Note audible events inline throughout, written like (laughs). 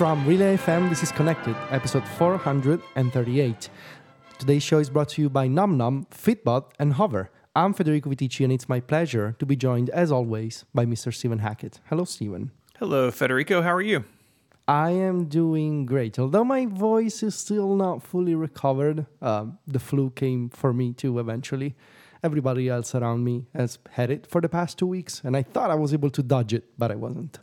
From Relay FM, this is Connected, episode 438. Today's show is brought to you by NumNum, Fitbod, and Hover. I'm Federico Viticci, and it's my pleasure to be joined, as always, by Mr. Stephen Hackett. Hello, Stephen. Hello, Federico. How are you? I am doing great, although my voice is still not fully recovered. Um, the flu came for me too eventually. Everybody else around me has had it for the past two weeks, and I thought I was able to dodge it, but I wasn't.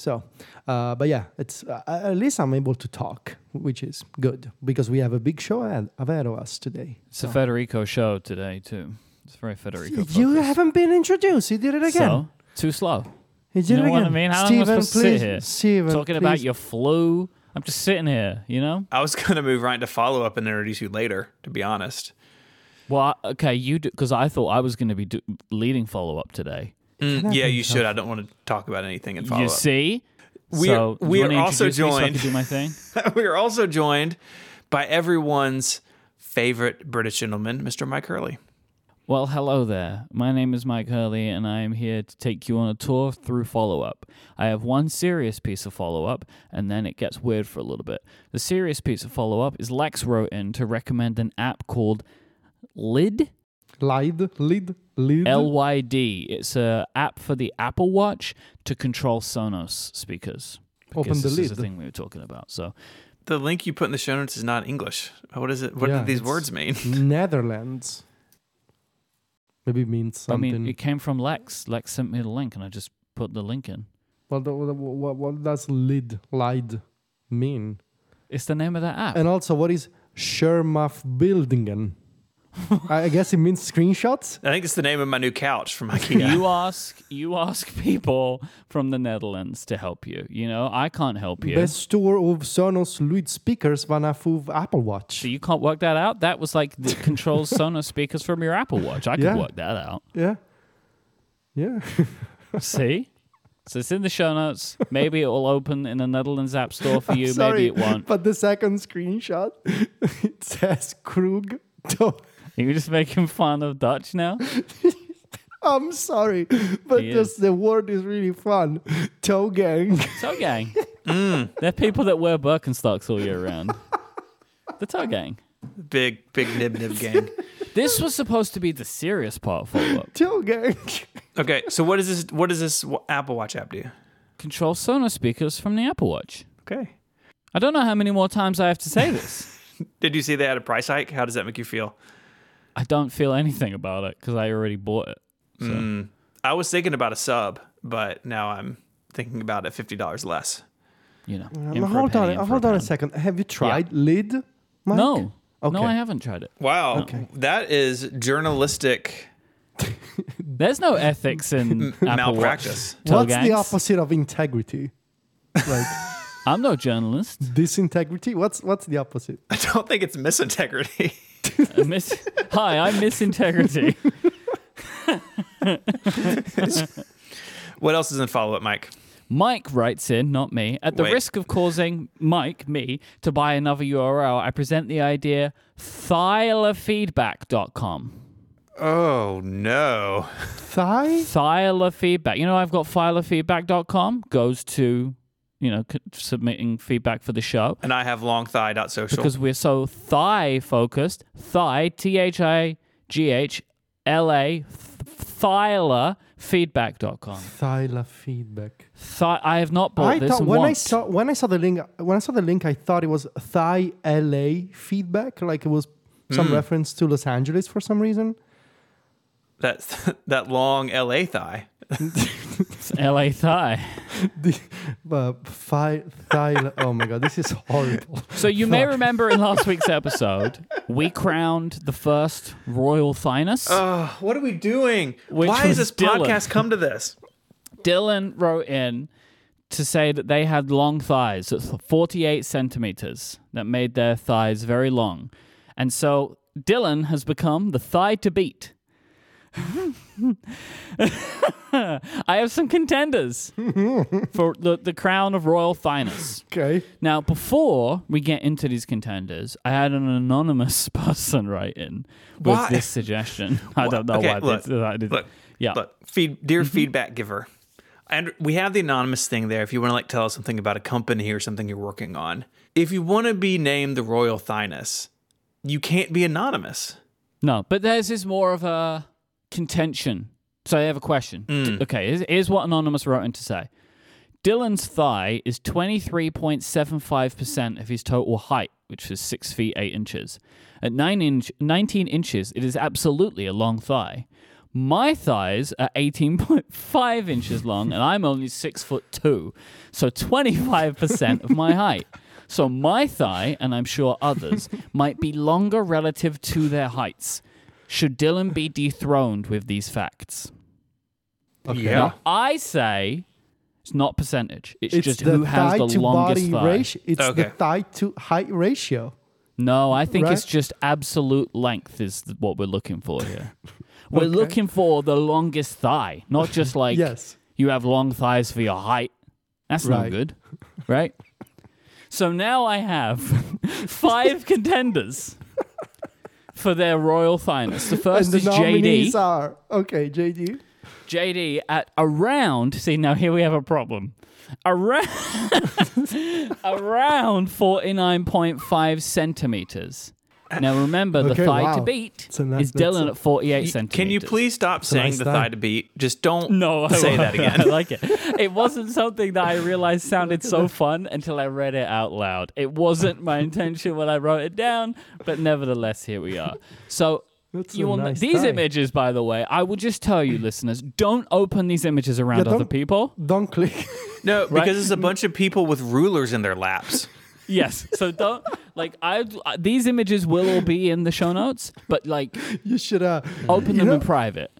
So, uh, but yeah, it's uh, at least I'm able to talk, which is good because we have a big show ahead, ahead of us today. It's a Federico show today too. It's very Federico. You haven't been introduced. You did it again. So too slow. you did You it know again. what I mean? How long am I Stephen, supposed to please, sit here Stephen, talking about your flu? I'm just sitting here, you know. I was (laughs) going to move right into follow up and introduce you later, to be honest. Well, okay, you because I thought I was going to be do- leading follow up today. Mm, yeah, you should. I don't want to talk about anything in follow up You up. see, We so are- we are also me so joined- do my thing. (laughs) we are also joined by everyone's favorite British gentleman, Mr. Mike Hurley. Well, hello there. My name is Mike Hurley, and I am here to take you on a tour through follow up. I have one serious piece of follow up, and then it gets weird for a little bit. The serious piece of follow up is Lex wrote in to recommend an app called Lyd. Lyd, Lyd, Lyd. L Y D. It's a app for the Apple Watch to control Sonos speakers. Open Because the this is Lyd. the thing we were talking about. So The link you put in the show notes is not English. What is it? What Yeah, do these words mean? (laughs) Netherlands. Maybe it means something. I mean, it came from Lex. Lex sent me the link, and I just put the link in. Well, the, the- what, what does Lyd, Lyd mean? It's the name of that app. And also, what is Schermafbildingen? I I guess it means screenshots. I think it's the name of my new couch from IKEA. (laughs) You ask you ask people from the Netherlands to help you. You know, I can't help you. Best Bestuur of Sonos luidspeakers vanaf uw Apple Watch. So you can't work that out? That was like the controls (laughs) Sonos speakers from your Apple Watch. I could Yeah. work that out. Yeah. Yeah. (laughs) See? So it's in the show notes. Maybe it will open in the Netherlands App Store for you. Sorry, Maybe it won't. But the second screenshot, it says Krug. To- You're just making fun of Dutch now? (laughs) I'm sorry, but He just the word is really fun. Toe gang. Toe gang. (laughs) Mm. They're people that wear Birkenstocks all year round. The toe gang. big, big nib nib gang. (laughs) This was supposed to be the serious part follow up. Toe gang. Okay, so what is this? What does this wa- Apple Watch app do? Control Sonos speakers from the Apple Watch. Okay. I don't know how many more times I have to say this. Did you see they had a price hike? How does that make you feel? I don't feel anything about it because I already bought it. So. Mm. I was thinking about a sub, but now I'm thinking about it fifty dollars less. You know. Um, in for a hold penny, on, in for hold on a second. Have you tried Lyd? Mike? No. Okay. No, I haven't tried it. Wow, Okay. that is journalistic (laughs) There's no ethics in Apple malpractice. Watch. Toe What's the opposite of integrity? Like (laughs) I'm no journalist. disintegrity? What's what's the opposite? (laughs) I don't think it's misintegrity. I (laughs) miss- Hi, I'm Miss Integrity. what else is in follow up, Mike? Mike writes in, not me. At the Wait. risk of causing Mike, me, to buy another URL, I present the idea thighlafeedback.com. Oh no! Thigh? Thighlafeedback. You know, I've got thighlafeedback.com, goes to, you know, submitting feedback for the show. And I have longthigh.social. Because we're so thigh focused. Thigh, T H I G H L A, thighlafeedback.com. Thighla feedback. Thigh, I have not bought I this thought when I saw when I saw the link when I saw the link I thought it was Thigh LA feedback, like it was some Hmm. reference to Los Angeles for some reason. That (laughs) that long LA thigh. (laughs) It's LA thigh. The, uh, thigh, thigh, oh my god, this is horrible. So you may remember in last week's episode, we crowned the first royal thighness. Oh, what are we doing? Which Why has was this Dylan. podcast come to this? Dylan wrote in to say that they had long thighs, 48 centimeters, that made their thighs very long. And so Dylan has become the thigh to beat. I have some contenders (laughs) for the, the crown of royal thighness. Okay. Now, before we get into these contenders, I had an anonymous (laughs) person write in with Why? this suggestion. (laughs) I don't know Okay, why. look, they- I did- Look, yeah. look, feed, dear mm-hmm. feedback giver. and we have the anonymous thing there. If you want to like tell us something about a company or something you're working on, if you want to be named the Royal Thynus, you can't be anonymous. No, but theirs is more of a contention. So I have a question. Mm. Okay, here's, here's what Anonymous wrote in to say. Dylan's thigh is 23.75% of his total height, which is 6 feet 8 inches. At 9 inch, 19 inches, it is absolutely a long thigh. My thighs are 18.5 inches long, and I'm only 6 foot 2, so 25% of my height. So my thigh, and I'm sure others, might be longer relative to their heights. Should Dylan be dethroned with these facts? Okay. Yeah. Now, I say it's not percentage. It's, It's just who has the longest body thigh. ratio. It's the thigh to height ratio. No, I think it's just absolute length is what we're looking for here. (laughs) We're Okay. looking for the longest thigh, not (laughs) just like yes. you have long thighs for your height. That's no Right. good, right? So now I have (laughs) five contenders for their royal thighness. The (laughs) first and the is JD. are okay. JD. JD at around. See, now here we have a problem. Around (laughs) around forty nine point five centimeters. Now remember, the Okay, thigh to beat So that- is that's Dylan a- at forty eight Y- centimeters. Can you please stop saying nice the thigh. thigh to beat? Just don't No, I say won't. that again. (laughs) I like it. It wasn't something that I realized sounded so fun until I read it out loud. It wasn't my intention when I wrote it down, but nevertheless, here we are. So That's you a will kn- nice these thigh. images, by the way, I will just tell you, listeners, don't open these images around Yeah, other don't- people. Don't click. (laughs) No, Right? because it's a bunch of people with rulers in their laps. Yes. So don't like I. These images will all be in the show notes, but like you should uh, open you them know, in private.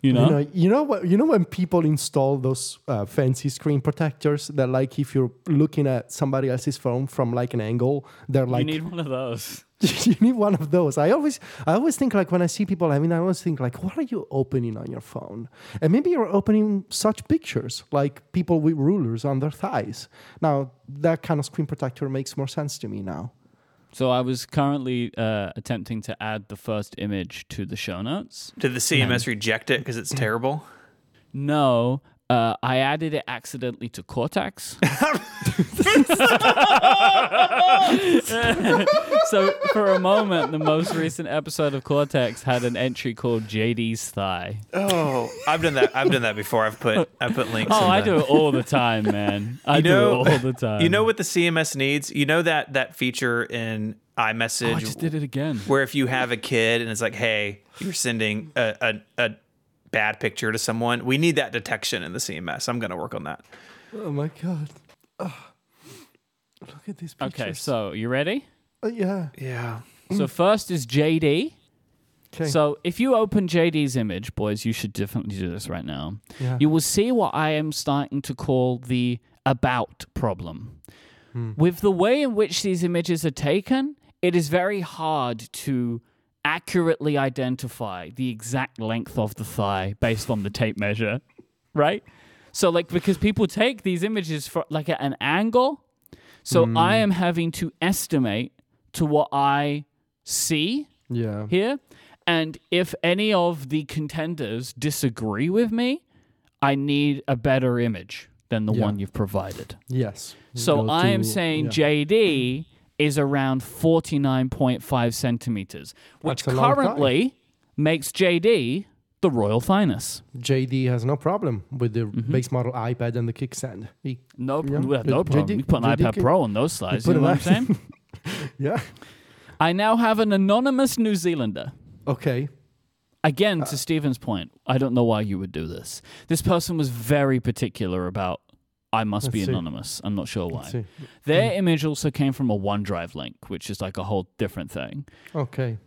You know. You know, you know what? You know when people install those uh, fancy screen protectors that, like, if you're looking at somebody else's phone from like an angle, they're like, you need one of those. (laughs) you need one of those. I always, I always think like when I see people I mean, I always think like, what are you opening on your phone? And maybe you're opening such pictures like people with rulers on their thighs. Now that kind of screen protector makes more sense to me now. So I was currently uh, attempting to add the first image to the show notes. Did the CMS reject it because it's (laughs) terrible? No, uh, I added it accidentally to Cortex. (laughs) (laughs) so for a moment, the most recent episode of Cortex had an entry called JD's thigh. Oh, I've done that. I've done that before. I've put I put links. Oh, in I the- do it all the time, man. I You know- do it all the time. You know what the CMS needs? You know that that feature in iMessage Oh, I just did it again. where if you have a kid and it's like, hey, you're sending a, a, a bad picture to someone, we need that detection in the CMS. I'm going to work on that. Oh my god! Ugh. Look at these pictures. Okay, so you ready? Uh, yeah. Yeah. So first is JD. Okay. So if you open JD's image, boys, you should definitely do this right now. yeah. You will see what I am starting to call the about problem. With the way in which these images are taken, it is very hard to accurately identify the exact length of the thigh based on the tape measure, right? So like because people take these images for like at an angle, so I am having to estimate to what I see yeah. here. And if any of the contenders disagree with me, I need a better image than the Yeah. one you've provided. Yes. So I am saying yeah. JD is around 49.5 centimeters, which That's a long currently makes JD the Royal Thynus. JD has no problem with the Mm-hmm. base model iPad and the kickstand. He, No, Yeah, we have no problem. JD we put an JD iPad can- Pro on those (laughs) slides. put You know what I'm saying? (laughs) yeah. I now have an anonymous New Zealander. Okay. Again, Uh, to Stephen's point, I don't know why you would do this. This person was very particular about I must be Let's see. anonymous. I'm not sure why. Their hmm. image also came from a OneDrive link, which is like a whole different thing. Okay.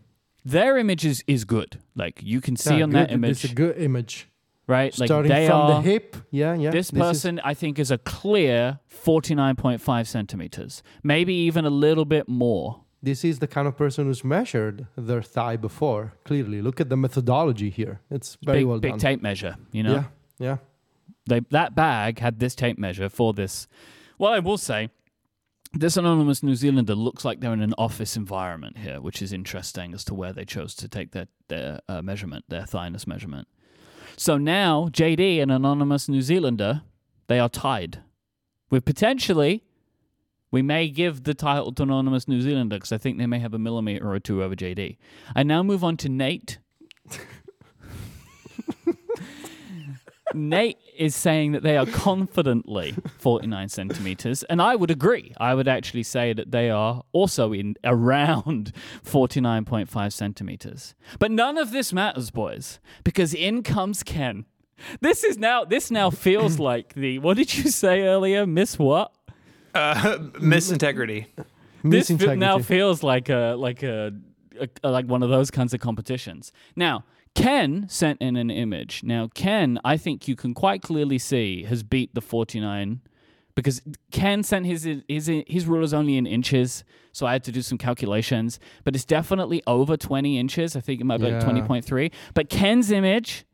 Their image is, is good. Like you can see Yeah, on that good. It's image, a good image. right? Like Starting they from are. the hip. Yeah, yeah. this is- person, I think, is a clear 49.5 centimeters, maybe even a little bit more. This is the kind of person who's measured their thigh before. Clearly, look at the methodology here. It's very big, well big done. Big tape measure, you know? Yeah, yeah. They that bag had this tape measure for this. Well, I will say, this anonymous New Zealander looks like they're in an office environment here, which is interesting as to where they chose to take their their uh, measurement, their thymus measurement. So now JD, an anonymous New Zealander, They are tied. With potentially, we may give the title to Anonymous New Zealander because I think they may have a millimeter or two over JD. I now move on to Nate. (laughs) Nate is saying that they are confidently 49 centimeters, and I would agree. I would actually say that they are also in around 49.5 centimeters. But none of this matters, boys, because in comes Ken. This is now. This now feels (laughs) like the. What did you say earlier? Miss what? Uh, miss integrity. This Miss fe- now feels like a like a, a like one of those kinds of competitions. Now, Ken sent in an image. Now, Ken, I think you can quite clearly see has beat the 49 because Ken sent his his his rule is only in inches, so I had to do some calculations, but it's definitely over 20 inches. I think it might be like 20.3. But Ken's image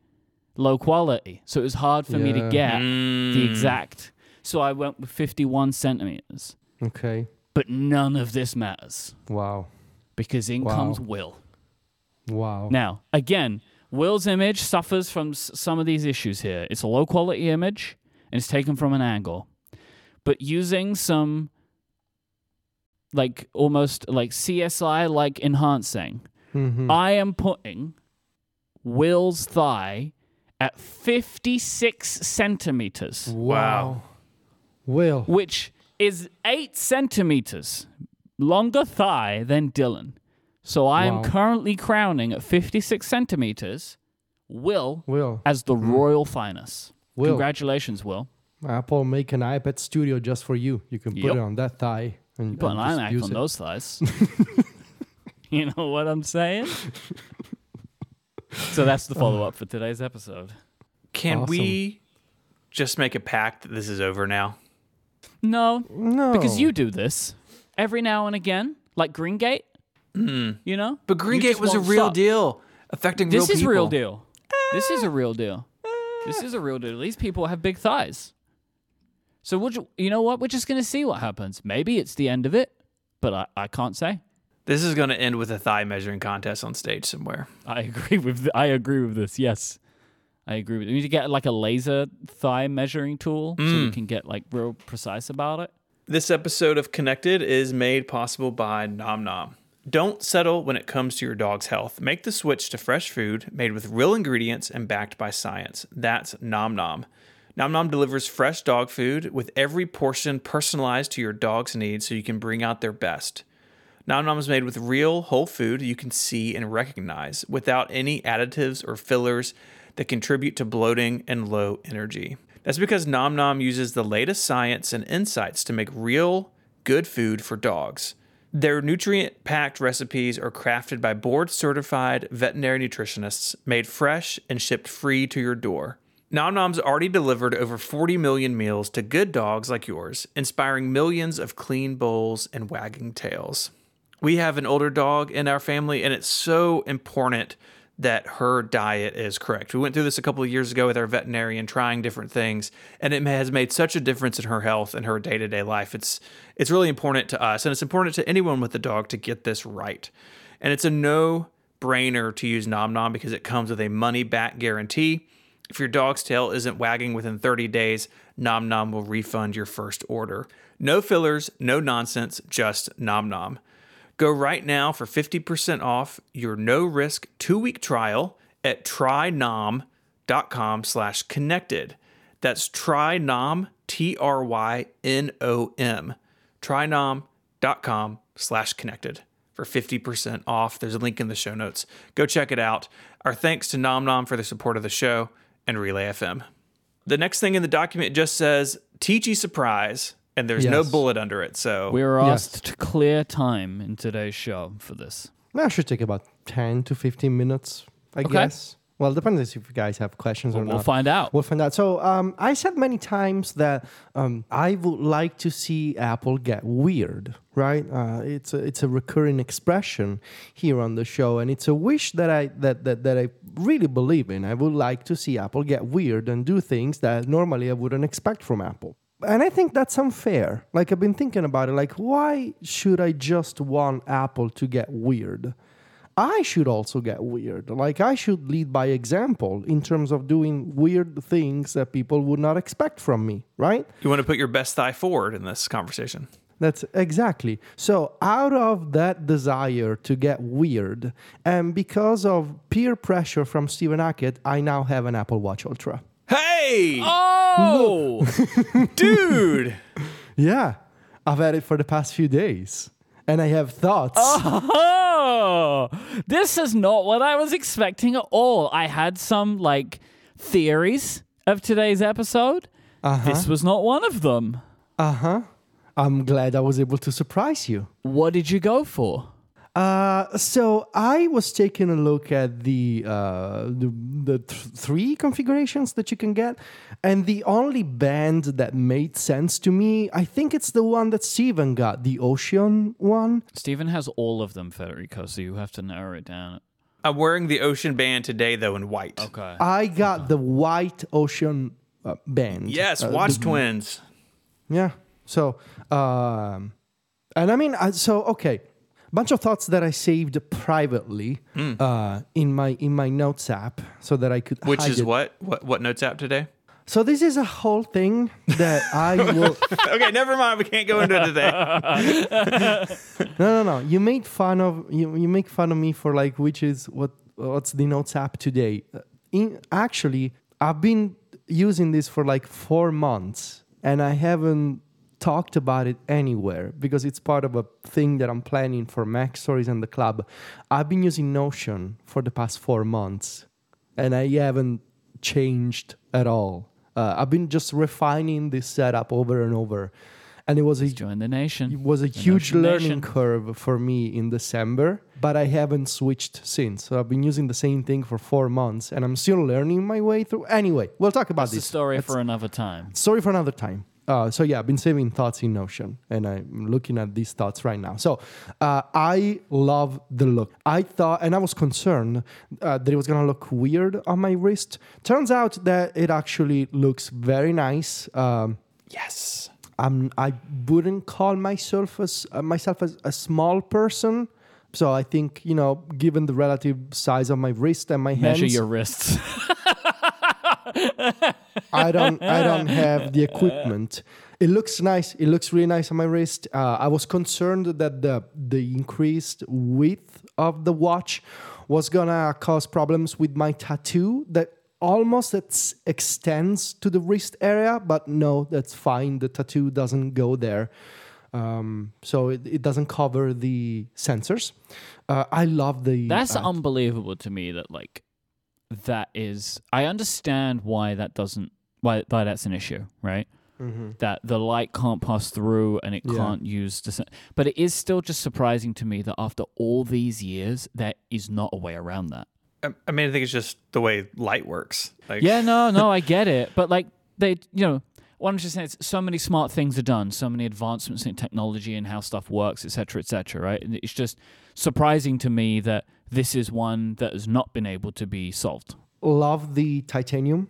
low quality, so it was hard for me to get Mm. the exact. So I went with 51 centimeters. Okay. But none of this matters Wow. because in Wow. comes Will. Wow. Now, again, Will's image suffers from s- some of these issues here. It's a low quality image and it's taken from an angle. But using some like almost like CSI like enhancing, Mhm. I am putting Will's thigh at 56 centimeters, wow. Will. which is eight centimeters longer thigh than Dylan. So I am Wow. currently crowning at 56 centimeters Will Will. as the mm-hmm. royal finest. Will. Congratulations, Will. Apple make an iPad Studio just for you. You can put Yep. it on that thigh and, You put an and just iMac use on it. those thighs. (laughs) (laughs) you know what I'm saying? so that's the (laughs) follow up for today's episode. Can Awesome. we just make a pact that this is over now? No, No. because you do this every now and again, like Greengate. Mm. You know, But You Green Gate was a real stop. deal, affecting This real is people. real deal. This is a real deal. This is a real deal. These people have big thighs. So we'll, ju- you know what? We're just gonna see what happens. Maybe it's the end of it, but I, I can't say. This is going to end with a thigh measuring contest on stage somewhere. I agree with th- I agree with this. Yes, I agree with. We need to get like a laser thigh measuring tool so we can get like real precise about it. This episode of Connected is made possible by Nom Nom. Don't settle when it comes to your dog's health. Make the switch to fresh food made with real ingredients and backed by science. That's Nom Nom. Nom Nom delivers fresh dog food with every portion personalized to your dog's needs so you can bring out their best. Nom Nom is made with real whole food you can see and recognize without any additives or fillers that contribute to bloating and low energy. That's because Nom Nom uses the latest science and insights to make real, good food for dogs. Their nutrient packed recipes are crafted by board certified veterinary nutritionists, made fresh and shipped free to your door. Nom Nom's already delivered over 40 million meals to good dogs like yours, inspiring millions of clean bowls and wagging tails. We have an older dog in our family, and it's so important that her diet is correct. We went through this a couple of years ago with our veterinarian trying different things, and it has made such a difference in her health and her day-to-day life. It's it's really important to us, and it's important to anyone with a dog to get this right. And it's a no-brainer to use Nom Nom because it comes with a money-back guarantee. If your dog's tail isn't wagging within 30 days, Nom Nom will refund your first order. No fillers, no nonsense, just Nom Nom. Go right now for 50% off your no-risk two-week trial at trynom.com slash connected. That's trynom, T-R-Y-N-O-M, trynom.com slash connected for 50% off. There's a link in the show notes. Go check it out. Our thanks to Nom Nom for the support of the show and Relay FM. The next thing in the document just says Ticci surprise, and there's no bullet under it. So We were Yes. asked to clear time in today's show for this. That should take about 10 to 15 minutes, I Okay. guess. Well, it depends if you guys have questions or not. We'll find out. We'll find out. So um, I said many times that um, I would like to see Apple get weird, right? Uh, it's a, it's a recurring expression here on the show, and it's a wish that I that, that that I really believe in. I would like to see Apple get weird and do things that normally I wouldn't expect from Apple. And I think that's unfair. Like I've been thinking about it. Like, why should I just want Apple to get weird? I should also get weird. Like I should lead by example in terms of doing weird things that people would not expect from me, right? You want to put your best thigh forward in this conversation. That's exactly. So, out of that desire to get weird, and because of peer pressure from Stephen Hackett, I now have an Apple Watch Ultra. Hey, Oh, (laughs) dude! (laughs) Yeah, I've had it for the past few days, and I have thoughts. oh, this is not what I was expecting at all. I had some like theories of today's episode. This was not one of them. Uh huh. I'm glad I was able to surprise you. What did you go for? Uh, so I was taking a look at the uh, the, the th- three configurations that you can get, and the only band that made sense to me, I think it's the one that Stephen got, the Ocean one. Stephen has all of them, Federico, so you have to narrow it down. I'm wearing the ocean band today, though, in white. Okay. I got the white Ocean uh, band. Yes, Uh, watch the- twins. Yeah. So, um, and I mean, so okay, bunch of thoughts that I saved privately Hmm. uh, in my in my notes app so that I could. Which is it. what? What what notes app today? So this is a whole thing that I (laughs) will. okay, never mind. We can't go into it today. (laughs) no, no, no. You made fun of you. You make fun of me for like which is what what's the notes app today. Uh, In actually, I've been using this for like four months, and I haven't talked about it anywhere because it's part of a thing that I'm planning for MacStories and the club. I've been using Notion for the past four months, and I haven't changed at all. Uh, I've been just refining this setup over and over, and it was a Join the nation. it was a The huge Notion learning Nation. curve for me in December, but I haven't switched since. So I've been using the same thing for four months, and I'm still learning my way through. Anyway, we'll talk about That's this. story That's- for another time. story for another time. Uh, so yeah, I've been saving thoughts in Notion, and I'm looking at these thoughts right now. So uh, I love the look. I thought, and I was concerned uh, that it was gonna look weird on my wrist. Turns out that it actually looks very nice. Um, yes. I'm I wouldn't call myself as uh, myself as a small person. So I think you know, given the relative size of my wrist and my hands, Measure your wrists. (laughs) I don't I don't have the equipment. (laughs) It looks nice. It looks really nice on my wrist. Uh, I was concerned that the the increased width of the watch was gonna cause problems with my tattoo that almost ex- extends to the wrist area, but no, that's fine. The tattoo doesn't go there. Um, so it, it doesn't cover the sensors. Uh, I love the. That's uh, unbelievable to me that like that is I understand why that doesn't why why that's an issue, right? Mm-hmm. That the light can't pass through and it Yeah. can't use the sen- but it is still just surprising to me that after all these years there is not a way around that. I I mean, I think it's just the way light works. Like, Yeah, no, no, I get it. But like they, you know, what I'm just saying so many smart things are done, so many advancements in technology and how stuff works, et cetera, et cetera, right? And it's just surprising to me that this is one that has not been able to be solved. love the titanium.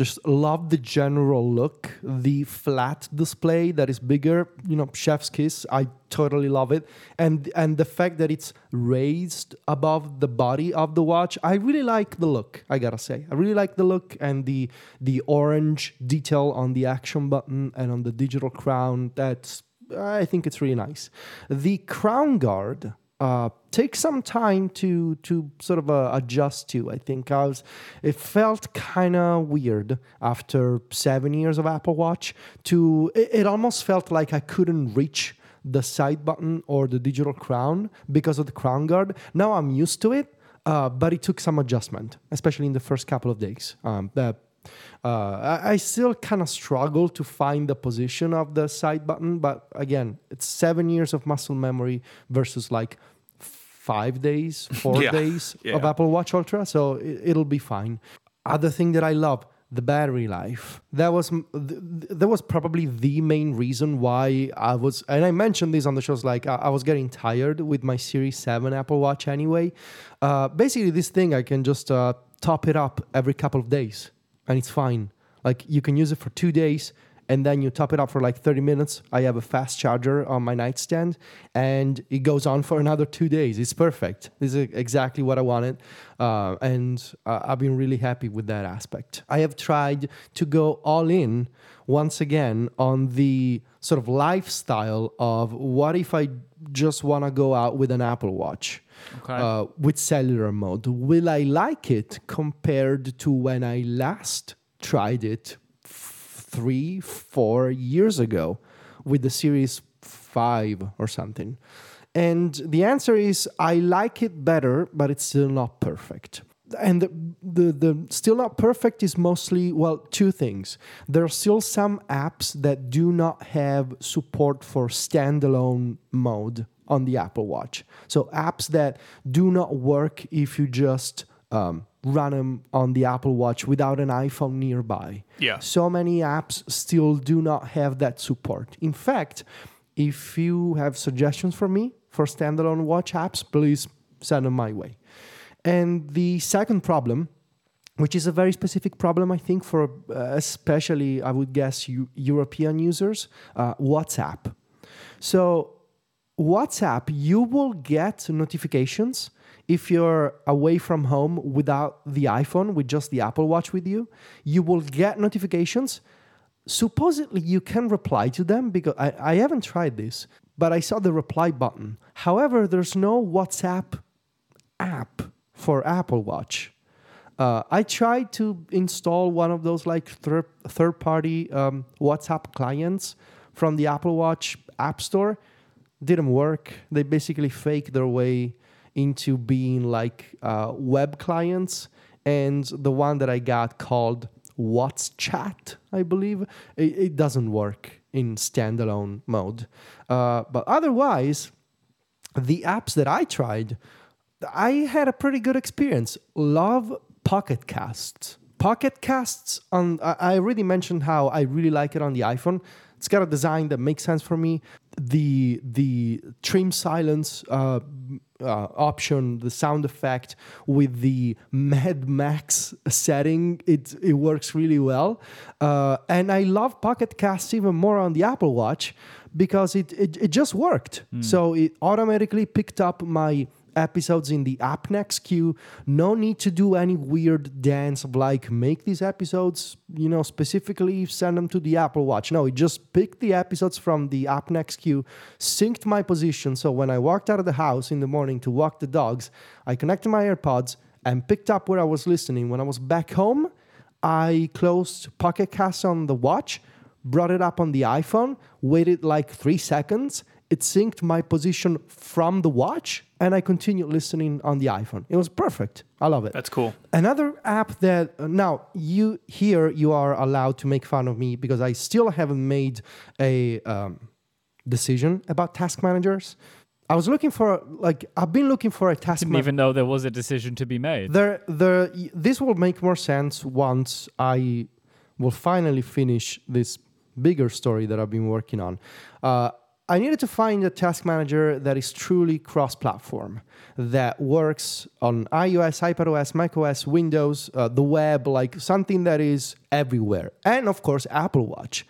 Just love the general look, the flat display that is bigger. You know, chef's kiss. I totally love it, and and the fact that it's raised above the body of the watch. I really like the look. I gotta say, I really like the look and the the orange detail on the action button and on the digital crown. That's I think it's really nice. The crown guard uh, takes some time to to sort of uh, adjust to. I think it felt kind of weird after seven years of Apple Watch. To it, it almost felt like I couldn't reach the side button or the digital crown because of the crown guard. Now I'm used to it, uh, but it took some adjustment, especially in the first couple of days. Um, uh, I, still kind of struggle to find the position of the side button, but again, it's seven years of muscle memory versus like five days, (laughs) four Yeah, days of. Apple Watch Ultra, so it, it'll be fine. Other thing that I love, the battery life. That was th- th- that was probably the main reason why I was, and I mentioned this on the shows. Like I, I was getting tired with my Series Seven Apple Watch anyway. Uh, basically, this thing I can just uh, top it up every couple of days, and it's fine. Like you can use it for two days, and then you top it up for like 30 minutes. I have a fast charger on my nightstand, and it goes on for another two days. It's perfect. This is exactly what I wanted, uh, and uh, I've been really happy with that aspect. I have tried to go all in once again on the sort of lifestyle of what if I just want to go out with an Apple Watch Okay. uh, with cellular mode. Will I like it compared to when I last tried it three, four years ago with the Series 5 or something? And the answer is I like it better, but it's still not perfect. And the, the, the still not perfect is mostly, well, two things. There are still some apps that do not have support for standalone mode on the Apple Watch. So apps that do not work if you just um, run them on the Apple Watch without an iPhone nearby. Yeah. So many apps still do not have that support. In fact, if you have suggestions for me for standalone watch apps, please send them my way. And the second problem, which is a very specific problem, I think, for uh, especially, I would guess, eu- European users, uh, WhatsApp. So, WhatsApp, you will get notifications if you're away from home without the iPhone, with just the Apple Watch with you. You will get notifications. Supposedly, you can reply to them because I, I haven't tried this, but I saw the reply button. However, there's no WhatsApp app for Apple Watch. Uh, I tried to install one of those like third third party um, WhatsApp clients from the Apple Watch App Store. Didn't work. They basically fake their way into being like uh, web clients. And the one that I got called WatchChat, I believe, it, it doesn't work in standalone mode. Uh, but otherwise, the apps that I tried, I had a pretty good experience. Love Pocket Casts. Pocket Casts on I I already mentioned how I really like it on the iPhone. It's got a design that makes sense for me. The the trim silence uh, uh, option, the sound effect with the Mad Max setting, it it works really well. Uh, and I love Pocket Casts even more on the Apple Watch because it it, it just worked. So it automatically picked up my episodes in the app next queue. No need to do any weird dance of like make these episodes you know specifically send them to the apple watch. No it just picked the episodes from the app next queue synced my position so when i walked out of the house in the morning to walk the dogs i connected my airpods and picked up where i was listening. When i was back home i closed pocket cast on the watch brought it up on the iphone waited like three seconds it synced my position from the watch and I continued listening on the iPhone. It was perfect. I love it. That's cool. Another app that uh, now you here you are allowed to make fun of me because I still haven't made a um, decision about task managers. I was looking for like I've been looking for a task Didn't manager. even know there was a decision to be made. There, there. This will make more sense once I will finally finish this bigger story that I've been working on. Uh, I needed to find a task manager that is truly cross-platform, that works on iOS, iPadOS, macOS, Windows, uh, the web, like something that is everywhere, and of course Apple Watch.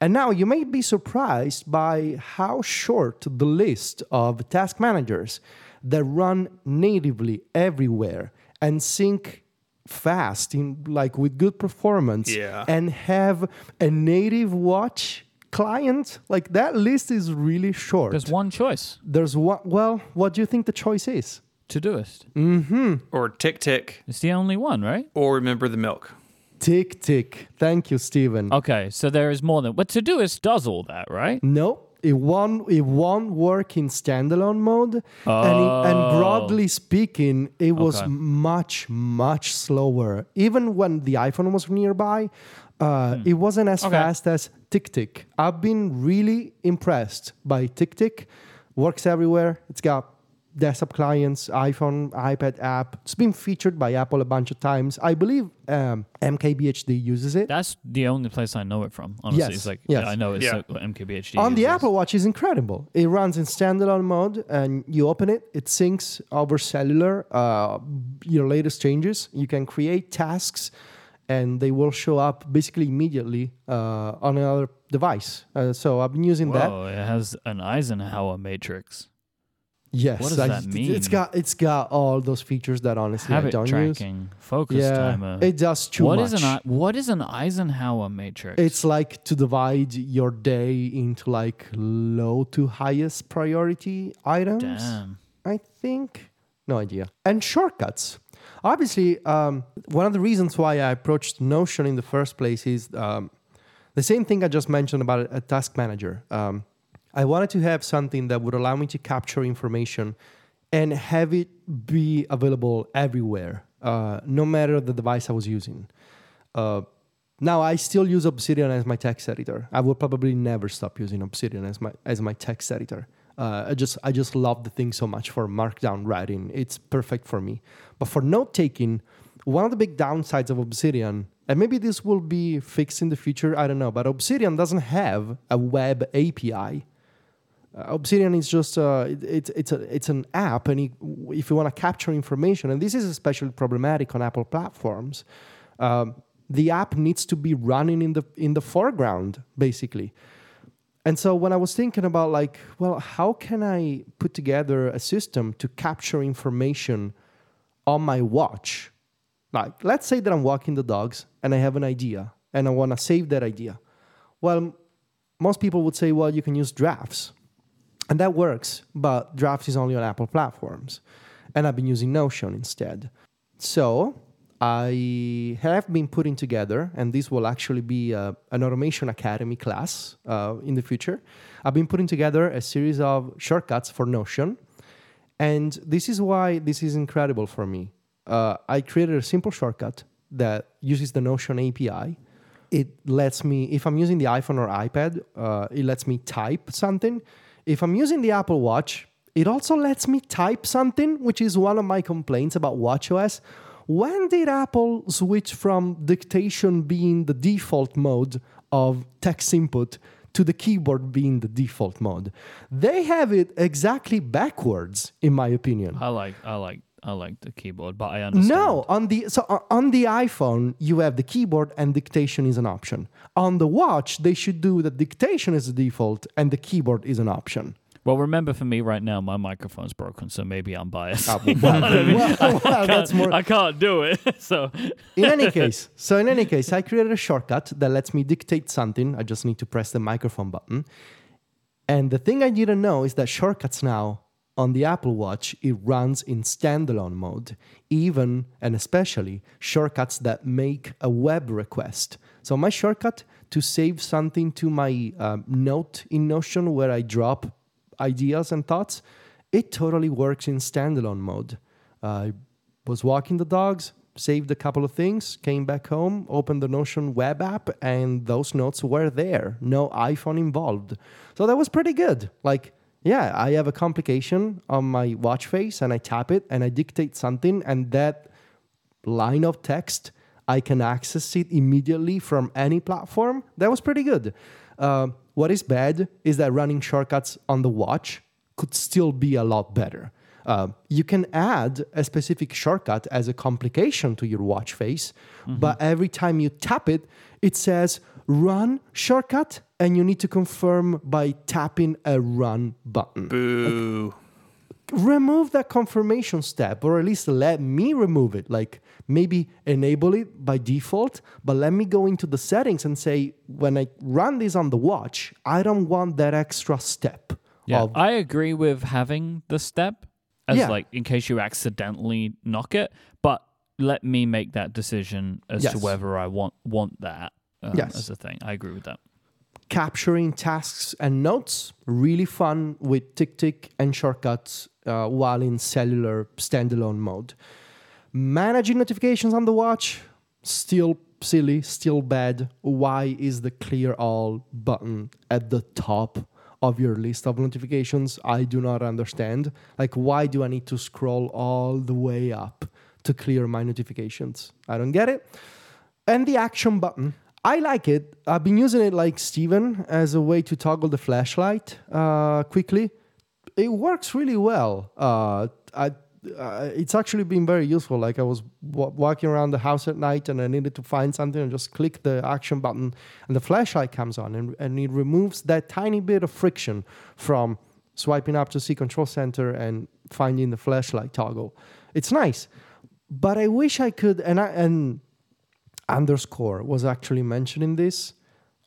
And now you may be surprised by how short the list of task managers that run natively everywhere and sync fast in like with good performance Yeah. and have a native watch client like that list is really short There's one choice: there's one well what do you think the choice is Todoist. Mm-hmm. Or TickTick. It's the only one, right? Or remember the milk. TickTick thank you Stephen Okay, so there is more than. But Todoist does all that, right? No, it won't. It won't work in standalone mode, and, it- and Oh. broadly speaking, it was Okay. much much slower. Even when the iPhone was nearby, uh, it wasn't as Hmm. Okay. fast as TickTick. I've been really impressed by TickTick. Works everywhere. It's got desktop clients, iPhone, iPad app. It's been featured by Apple a bunch of times. I believe um, MKBHD uses it. That's the only place I know it from. Honestly, Yes, it's like yes. I know it's Yeah. like MKBHD. on the. Apple Watch is incredible. It runs in standalone mode, and you open it, it syncs over cellular uh, your latest changes. You can create tasks and they will show up basically immediately uh, on another device. Uh, so I've been using that. Oh, it has an Eisenhower matrix. Yes, What does I- that It's mean? got it's got all those features that honestly I Habit don't use. tracking, focus Yeah, timer. it does too What much. is an what is an Eisenhower matrix? It's like to divide your day into like low to highest priority items. damn. I think. No idea. And shortcuts. Obviously, um, one of the reasons why I approached Notion in the first place is um, the same thing I just mentioned about a task manager. Um, I wanted to have something that would allow me to capture information and have it be available everywhere, uh, no matter the device I was using. Uh, now I still use Obsidian as my text editor. I will probably never stop using Obsidian as my as my text editor. Uh, I just I just love the thing so much for markdown writing. It's perfect for me. But for note taking, one of the big downsides of Obsidian, and maybe this will be fixed in the future, I don't know. But Obsidian doesn't have a web API. Uh, Obsidian is just uh, it, it's it's a it's an app, and if you want to capture information, and this is especially problematic on Apple platforms, um, the app needs to be running in the in the foreground, basically. And so when I was thinking about like, well, how can I put together a system to capture information on my watch? Like, let's say that I'm walking the dogs and I have an idea and I want to save that idea. Well, most people would say, well, you can use drafts. And that works, but drafts is only on Apple platforms. And I've been using Notion instead. So I have been putting together, and this will actually be uh, an Automation Academy class uh, in the future. I've been putting together a series of shortcuts for Notion. And this is why this is incredible for me. Uh, I created a simple shortcut that uses the Notion API. It lets me, if I'm using the iPhone or iPad, uh, it lets me type something. If I'm using the Apple Watch, it also lets me type something, which is one of my complaints about WatchOS. When did Apple switch from dictation being the default mode of text input to the keyboard being the default mode? They have it exactly backwards, in my opinion. I like I like I like the keyboard, but I understand. No, on the so uh, on the iPhone you have the keyboard and dictation is an option. On the watch they should do the dictation as the default and the keyboard is an option. Well, remember for me right now, my microphone's broken, so maybe I'm biased. (laughs) (laughs) Well, well, well, that's more. I can't do it. (laughs) so In any case, so in any case, I created a shortcut that lets me dictate something. I just need to press the microphone button. And the thing I didn't know is that shortcuts now on the Apple Watch it runs in standalone mode, even and especially shortcuts that make a web request. So my shortcut to save something to my um, note in Notion where I drop ideas and thoughts, it totally works in standalone mode. I was walking the dogs, saved a couple of things, came back home, opened the Notion web app, and those notes were there. No iPhone involved. So that was pretty good. Like, yeah, I have a complication on my watch face and I tap it and I dictate something, and that line of text, I can access it immediately from any platform. That was pretty good. Uh, what is bad is that running shortcuts on the watch could still be a lot better. Uh, you can add a specific shortcut as a complication to your watch face, but every time you tap it, it says run shortcut, and you need to confirm by tapping a run button Boo. remove that confirmation step or at least let me remove it like maybe enable it by default but let me go into the settings and say when i run this on the watch i don't want that extra step yeah, of I agree with having the step as Yeah. like in case you accidentally knock it, but let me make that decision as to whether I want want that um, Yes. as a thing. I agree with that. capturing tasks and notes really fun with TickTick and shortcuts uh, while in cellular standalone mode managing notifications on the watch still silly still bad why is the clear all button at the top of your list of notifications i do not understand like why do i need to scroll all the way up to clear my notifications i don't get it and the action button. I like it. I've been using it like Stephen as a way to toggle the flashlight uh, quickly. It works really well. Uh, I, uh, it's actually been very useful. Like I was w- walking around the house at night and I needed to find something and just click the action button and the flashlight comes on and, and it removes that tiny bit of friction from swiping up to see control center and finding the flashlight toggle. It's nice, but I wish I could. And I, and underscore was actually mentioning this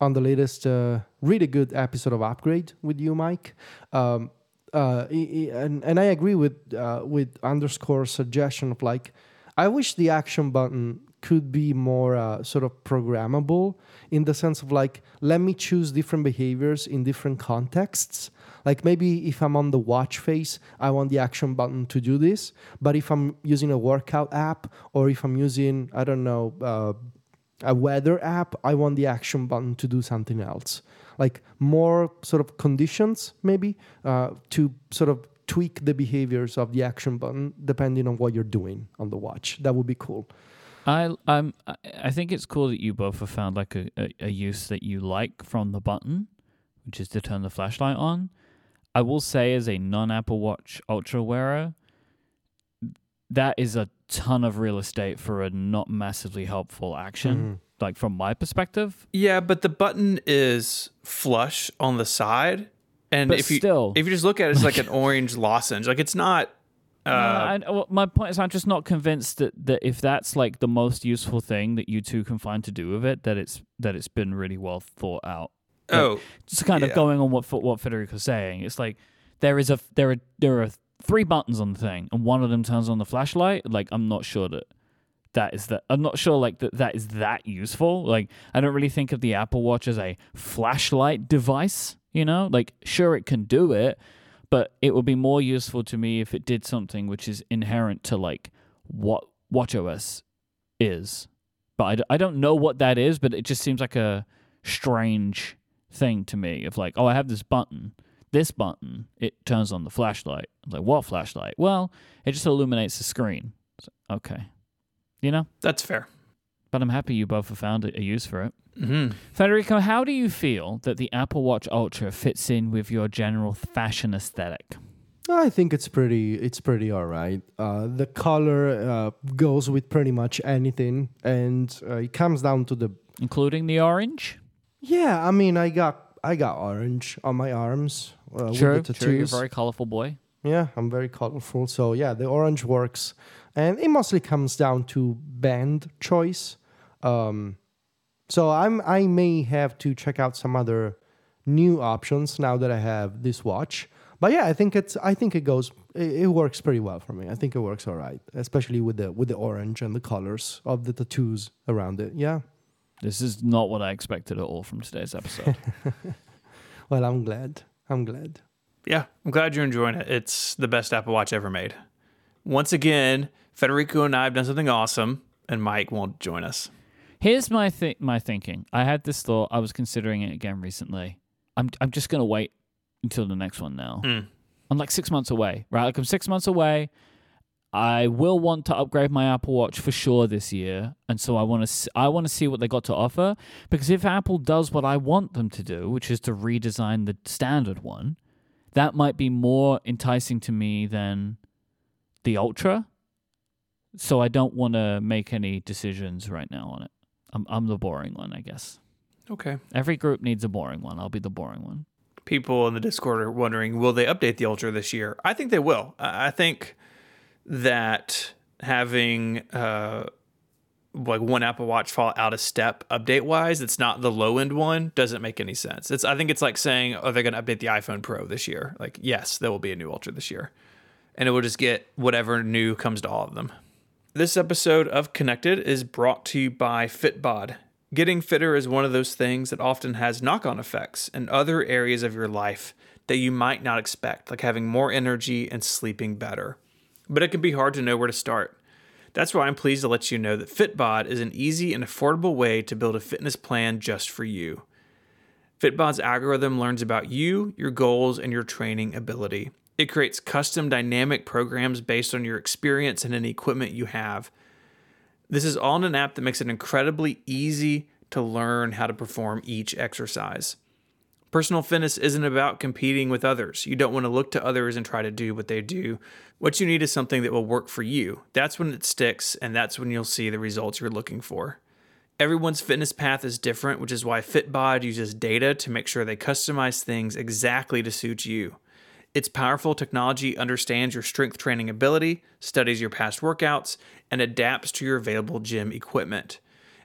on the latest uh, really good episode of Upgrade with you, Mike. Um, uh, and and I agree with uh, with underscore suggestion of like, I wish the action button could be more uh, sort of programmable in the sense of like, let me choose different behaviors in different contexts. Like maybe if I'm on the watch face, I want the action button to do this. But if I'm using a workout app or if I'm using, I don't know, uh, a weather app, I want the action button to do something else. Like more sort of conditions, maybe, uh, to sort of tweak the behaviors of the action button depending on what you're doing on the watch. That would be cool. I um I think it's cool that you both have found like a, a, a use that you like from the button, which is to turn the flashlight on. I will say, as a non Apple Watch Ultra wearer, that is a ton of real estate for a not massively helpful action. Like from my perspective, Yeah, but the button is flush on the side, and But if you still. if you just look at it, it's like an (laughs) orange lozenge. Like it's not. Uh, I, well, my point is, I'm just not convinced that, that if that's like the most useful thing that you two can find to do with it, that it's that it's been really well thought out. Like, oh, just kind of going on what what Federico's saying. It's like there is a there are there are three buttons on the thing, and one of them turns on the flashlight. Like I'm not sure that that is that. I'm not sure like that that is that useful. Like I don't really think of the Apple Watch as a flashlight device. You know, like sure it can do it, but it would be more useful to me if it did something which is inherent to like what WatchOS is. But I, d- I don't know what that is, but it just seems like a strange thing to me of like, oh, I have this button. This button, it turns on the flashlight. I'm like, what flashlight? Well, it just illuminates the screen. So, okay. You know? that's fair. But I'm happy you both have found a a use for it. hmm Federico, how do you feel that the Apple Watch Ultra fits in with your general fashion aesthetic? I think it's pretty. It's pretty all right. Uh, the color uh, goes with pretty much anything, and uh, it comes down to the. Including the orange? Yeah, I mean, I got I got orange on my arms. Uh, True, with the true. You're a very colorful boy. Yeah, I'm very colorful. So yeah, the orange works, and it mostly comes down to band choice. Um, so I'm I may have to check out some other new options now that I have this watch. But yeah, I think it's I think it goes it, it works pretty well for me. I think it works all right, especially with the with the orange and the colors of the tattoos around it. Yeah. This is not what I expected at all from today's episode. (laughs) (laughs) Well, I'm glad. I'm glad. Yeah, I'm glad you're enjoying it. It's the best Apple Watch ever made. Once again, Federico and I have done something awesome, and Mike won't join us. Here's my th- my thinking. I had this thought. I was considering it again recently. I'm I'm just gonna wait until the next one now. Mm. I'm like six months away, right? Like I'm six months away. I will want to upgrade my Apple Watch for sure this year, and so I want to I want to see what they got to offer because if Apple does what I want them to do, which is to redesign the standard one, that might be more enticing to me than the Ultra. So I don't want to make any decisions right now on it. I'm I'm the boring one, I guess. Okay. Every group needs a boring one. I'll be the boring one. People in the Discord are wondering, will they update the Ultra this year? I think they will. I think that having uh, like one Apple Watch fall out of step update wise, it's not the low end one, doesn't make any sense. It's I think it's like saying, oh, they're going to update the iPhone Pro this year. Like, yes, there will be a new Ultra this year, and it will just get whatever new comes to all of them. This episode of Connected is brought to you by Fitbod. Getting fitter is one of those things that often has knock on effects in other areas of your life that you might not expect, like having more energy and sleeping better. But it can be hard to know where to start. That's why I'm pleased to let you know that Fitbod is an easy and affordable way to build a fitness plan just for you. Fitbod's algorithm learns about you, your goals, and your training ability. It creates custom dynamic programs based on your experience and any equipment you have. This is all in an app that makes it incredibly easy to learn how to perform each exercise. Personal fitness isn't about competing with others. You don't want to look to others and try to do what they do. What you need is something that will work for you. That's when it sticks, and that's when you'll see the results you're looking for. Everyone's fitness path is different, which is why Fitbod uses data to make sure they customize things exactly to suit you. Its powerful technology understands your strength training ability, studies your past workouts, and adapts to your available gym equipment.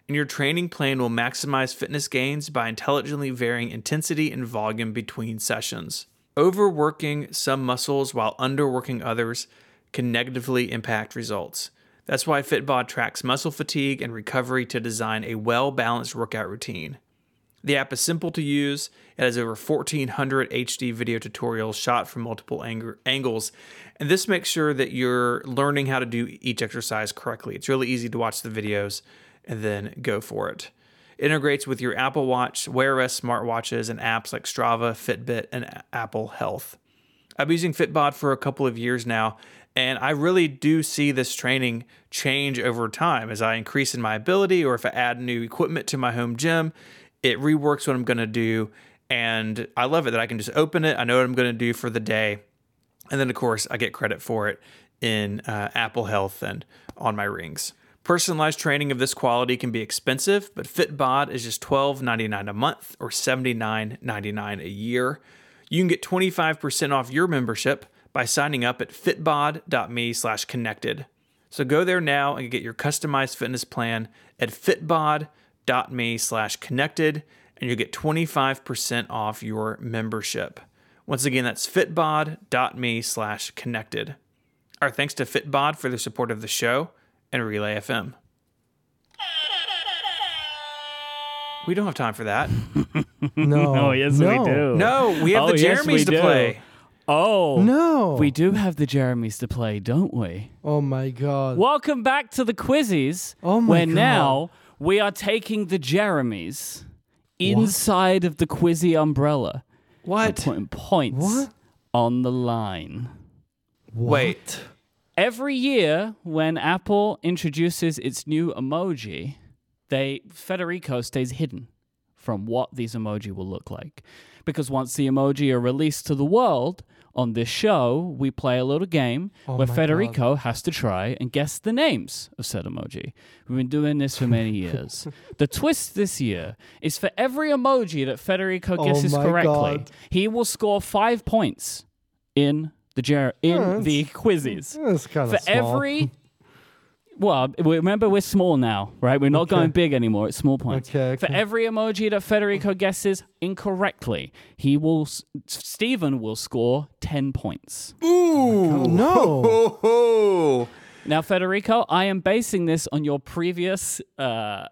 And your training plan will maximize fitness gains by intelligently varying intensity and volume between sessions. Overworking some muscles while underworking others can negatively impact results. That's why Fitbod tracks muscle fatigue and recovery to design a well balanced workout routine. The app is simple to use. It has over 1,400 HD video tutorials shot from multiple ang- angles, and this makes sure that you're learning how to do each exercise correctly. It's really easy to watch the videos and then go for it. It integrates with your Apple Watch, Wear OS smartwatches, and apps like Strava, Fitbit, and Apple Health. I've been using Fitbod for a couple of years now, and I really do see this training change over time as I increase in my ability or if I add new equipment to my home gym. It reworks what I'm going to do. And I love it that I can just open it. I know what I'm going to do for the day. And then, of course, I get credit for it in uh, Apple Health and on my rings. Personalized training of this quality can be expensive, but Fitbod is just $12.99 a month or $79.99 a year. You can get 25% off your membership by signing up at fitbod.me slash connected. So go there now and get your customized fitness plan at fitbod.me slash connected and you'll get 25% off your membership. Once again, that's fitbod.me slash connected. Our thanks to Fitbod for their support of the show and Relay FM. We don't have time for that. (laughs) No. Oh, yes, we do. No, we have Oh, the yes, Jeremies we to do. play. Oh, No. We do have the Jeremies to play, don't we? Oh my god. Welcome back to the quizzes. Oh my where God. now we are taking the Jeremies inside of the quizzy umbrella. What? Putting points What? on the line. Wait. Every year, when Apple introduces its new emoji, they Federico stays hidden from what these emoji will look like. Because once the emoji are released to the world on this show, we play a little game Oh where Federico has to try and guess the names of said emoji. We've been doing this for many (laughs) years. the twist this year is for every emoji that Federico Oh guesses my correctly, God. he will score five points in the Jer- in Yeah, the quizzes for small. every (laughs) well remember we're small now right we're not Okay. going big anymore it's small points Okay, for every emoji that federico guesses incorrectly he will s- stephen will score 10 points Oh, no. Oh, (laughs) ho. now federico i am basing this on your previous uh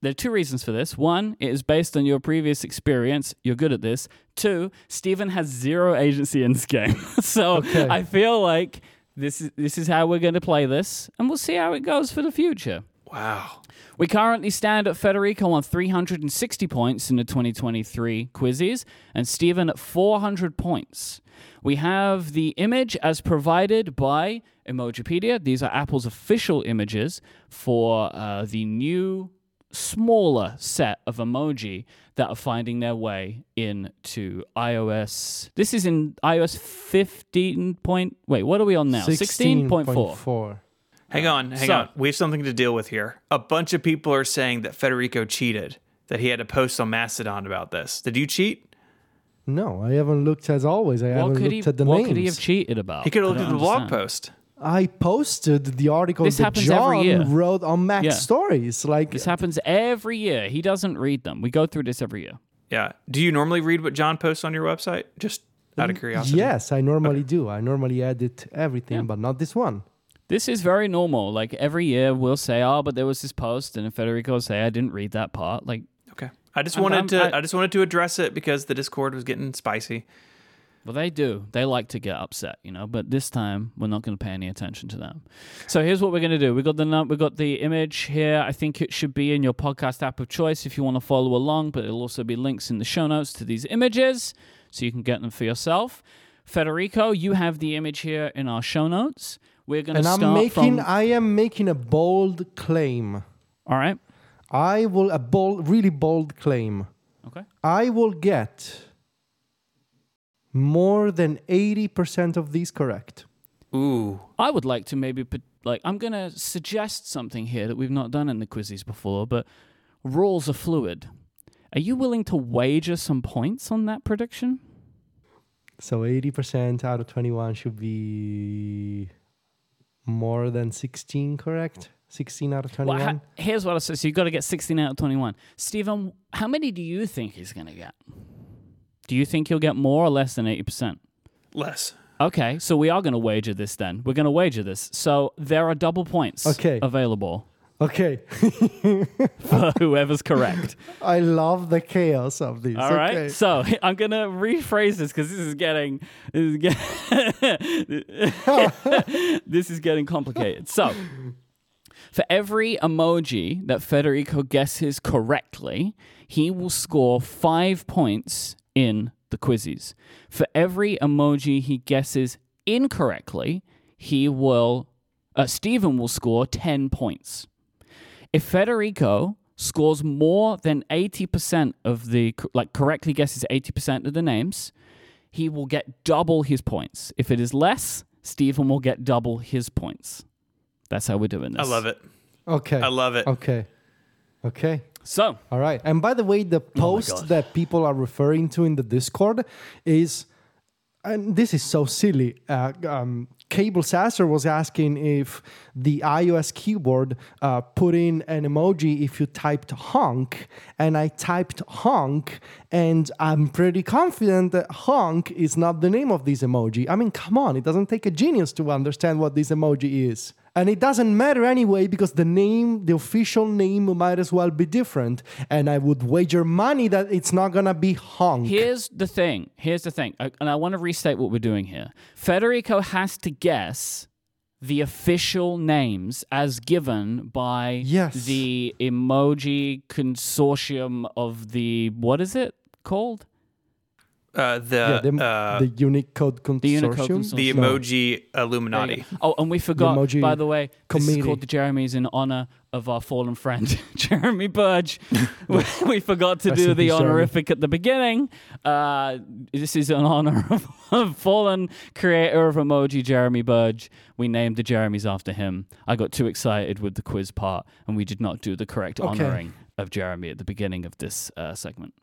there are two reasons for this. One, it is based on your previous experience. You're good at this. Two, Stephen has zero agency in this game. (laughs) so Okay. I feel like this is this is how we're going to play this, and we'll see how it goes for the future. Wow. We currently stand at Federico on 360 points in the 2023 quizzes, and Stephen at 400 points. We have the image as provided by Emojipedia. These are Apple's official images for uh, the new, smaller set of emoji that are finding their way into iOS. This is in iOS 15. Point, wait, what are we on now? 16.4. 16.4. Hang uh, on, hang So- on. We have something to deal with here. A bunch of people are saying that Federico cheated, that he had to post on Mastodon about this. Did you cheat? No, I haven't looked as always. I What haven't could, looked he, at the what names. could he have cheated about? He could have looked at don't the blog post. I posted the article This that John every year. wrote on Mac Yeah. Stories. Like, This happens every year. He doesn't read them. We go through this every year. Yeah. Do you normally read what John posts on your website? Just out of mm, curiosity. yes, I normally do. I normally edit everything, Yeah. but not this one. This is very normal. Like every year, we'll say, "Oh, but there was this post," and Federico will say, "I didn't read that part." Like, Okay. I just I'm- wanted I'm- to I, I- just wanted to address it because the Discord was getting spicy. Well, they do. They like to get upset, you know. But this time, we're not going to pay any attention to them. So here's what we're going to do. We got the num- we got the image here. I think it should be in your podcast app of choice if you want to follow along. But it'll also be links in the show notes to these images, so you can get them for yourself. Federico, you have the image here in our show notes. We're going to And start I'm making, from. I am making a bold claim. All right. I will, a bold, really bold claim. Okay. I will get more than 80% of these correct. Ooh. I would like to maybe put, like I'm going to suggest something here that we've not done in the quizzes before, but rules are fluid. Are you willing to wager some points on that prediction? So 80% out of 21 should be more than 16 correct? 16 out of 21? Well, ha- here's what I say. So you've got to get 16 out of 21. Stephen, how many do you think he's going to get? Do you think he'll get more or less than 80%? Less. Okay, so we are going to wager this then. We're going to wager this. So there are double points Okay. available okay. (laughs) for whoever's correct. I love the chaos of this. All right. okay. So (laughs) I'm going to rephrase this because this is getting this is, get- (laughs) this is getting complicated. So for every emoji that Federico guesses correctly, he will score five points in the quizzes. For every emoji he guesses incorrectly, he will uh, Stephen will score 10 points. If Federico scores more than 80% of the like correctly guesses 80% of the names, he will get double his points. If it is less, Stephen will get double his points. That's how we're doing this. I love it. Okay. I love it. Okay. Okay. So, All right. And by the way, the post God. that people are referring to in the Discord is, and this is so silly. Uh, um, Cabel Sasser was asking if the iOS keyboard uh, put in an emoji if you typed honk, and I typed honk, and I'm pretty confident that honk is not the name of this emoji. I mean, come on, it doesn't take a genius to understand what this emoji is. And it doesn't matter anyway because the name, the official name, might as well be different. And I would wager money that it's not gonna be honk. here's the thing. Here's the thing. And I want to restate what we're doing here. Federico has to guess the official names as given by Yes. the emoji consortium of the what is it called? Uh, the yeah, the, uh, the Unicode Consortium. The Unicode Consortium. the emoji Illuminati. Oh, and we forgot, emoji by the way, this is called the Jeremies in honor of our fallen friend, (laughs) Jeremy Burge. (laughs) we, we forgot to Rest do the peace, Jeremy. honorific at the beginning. Uh, this is in honor (laughs) of, of fallen creator of emoji, Jeremy Burge. We named the Jeremies after him. I got too excited with the quiz part, and we did not do the correct Okay. honoring of Jeremy at the beginning of this uh, segment.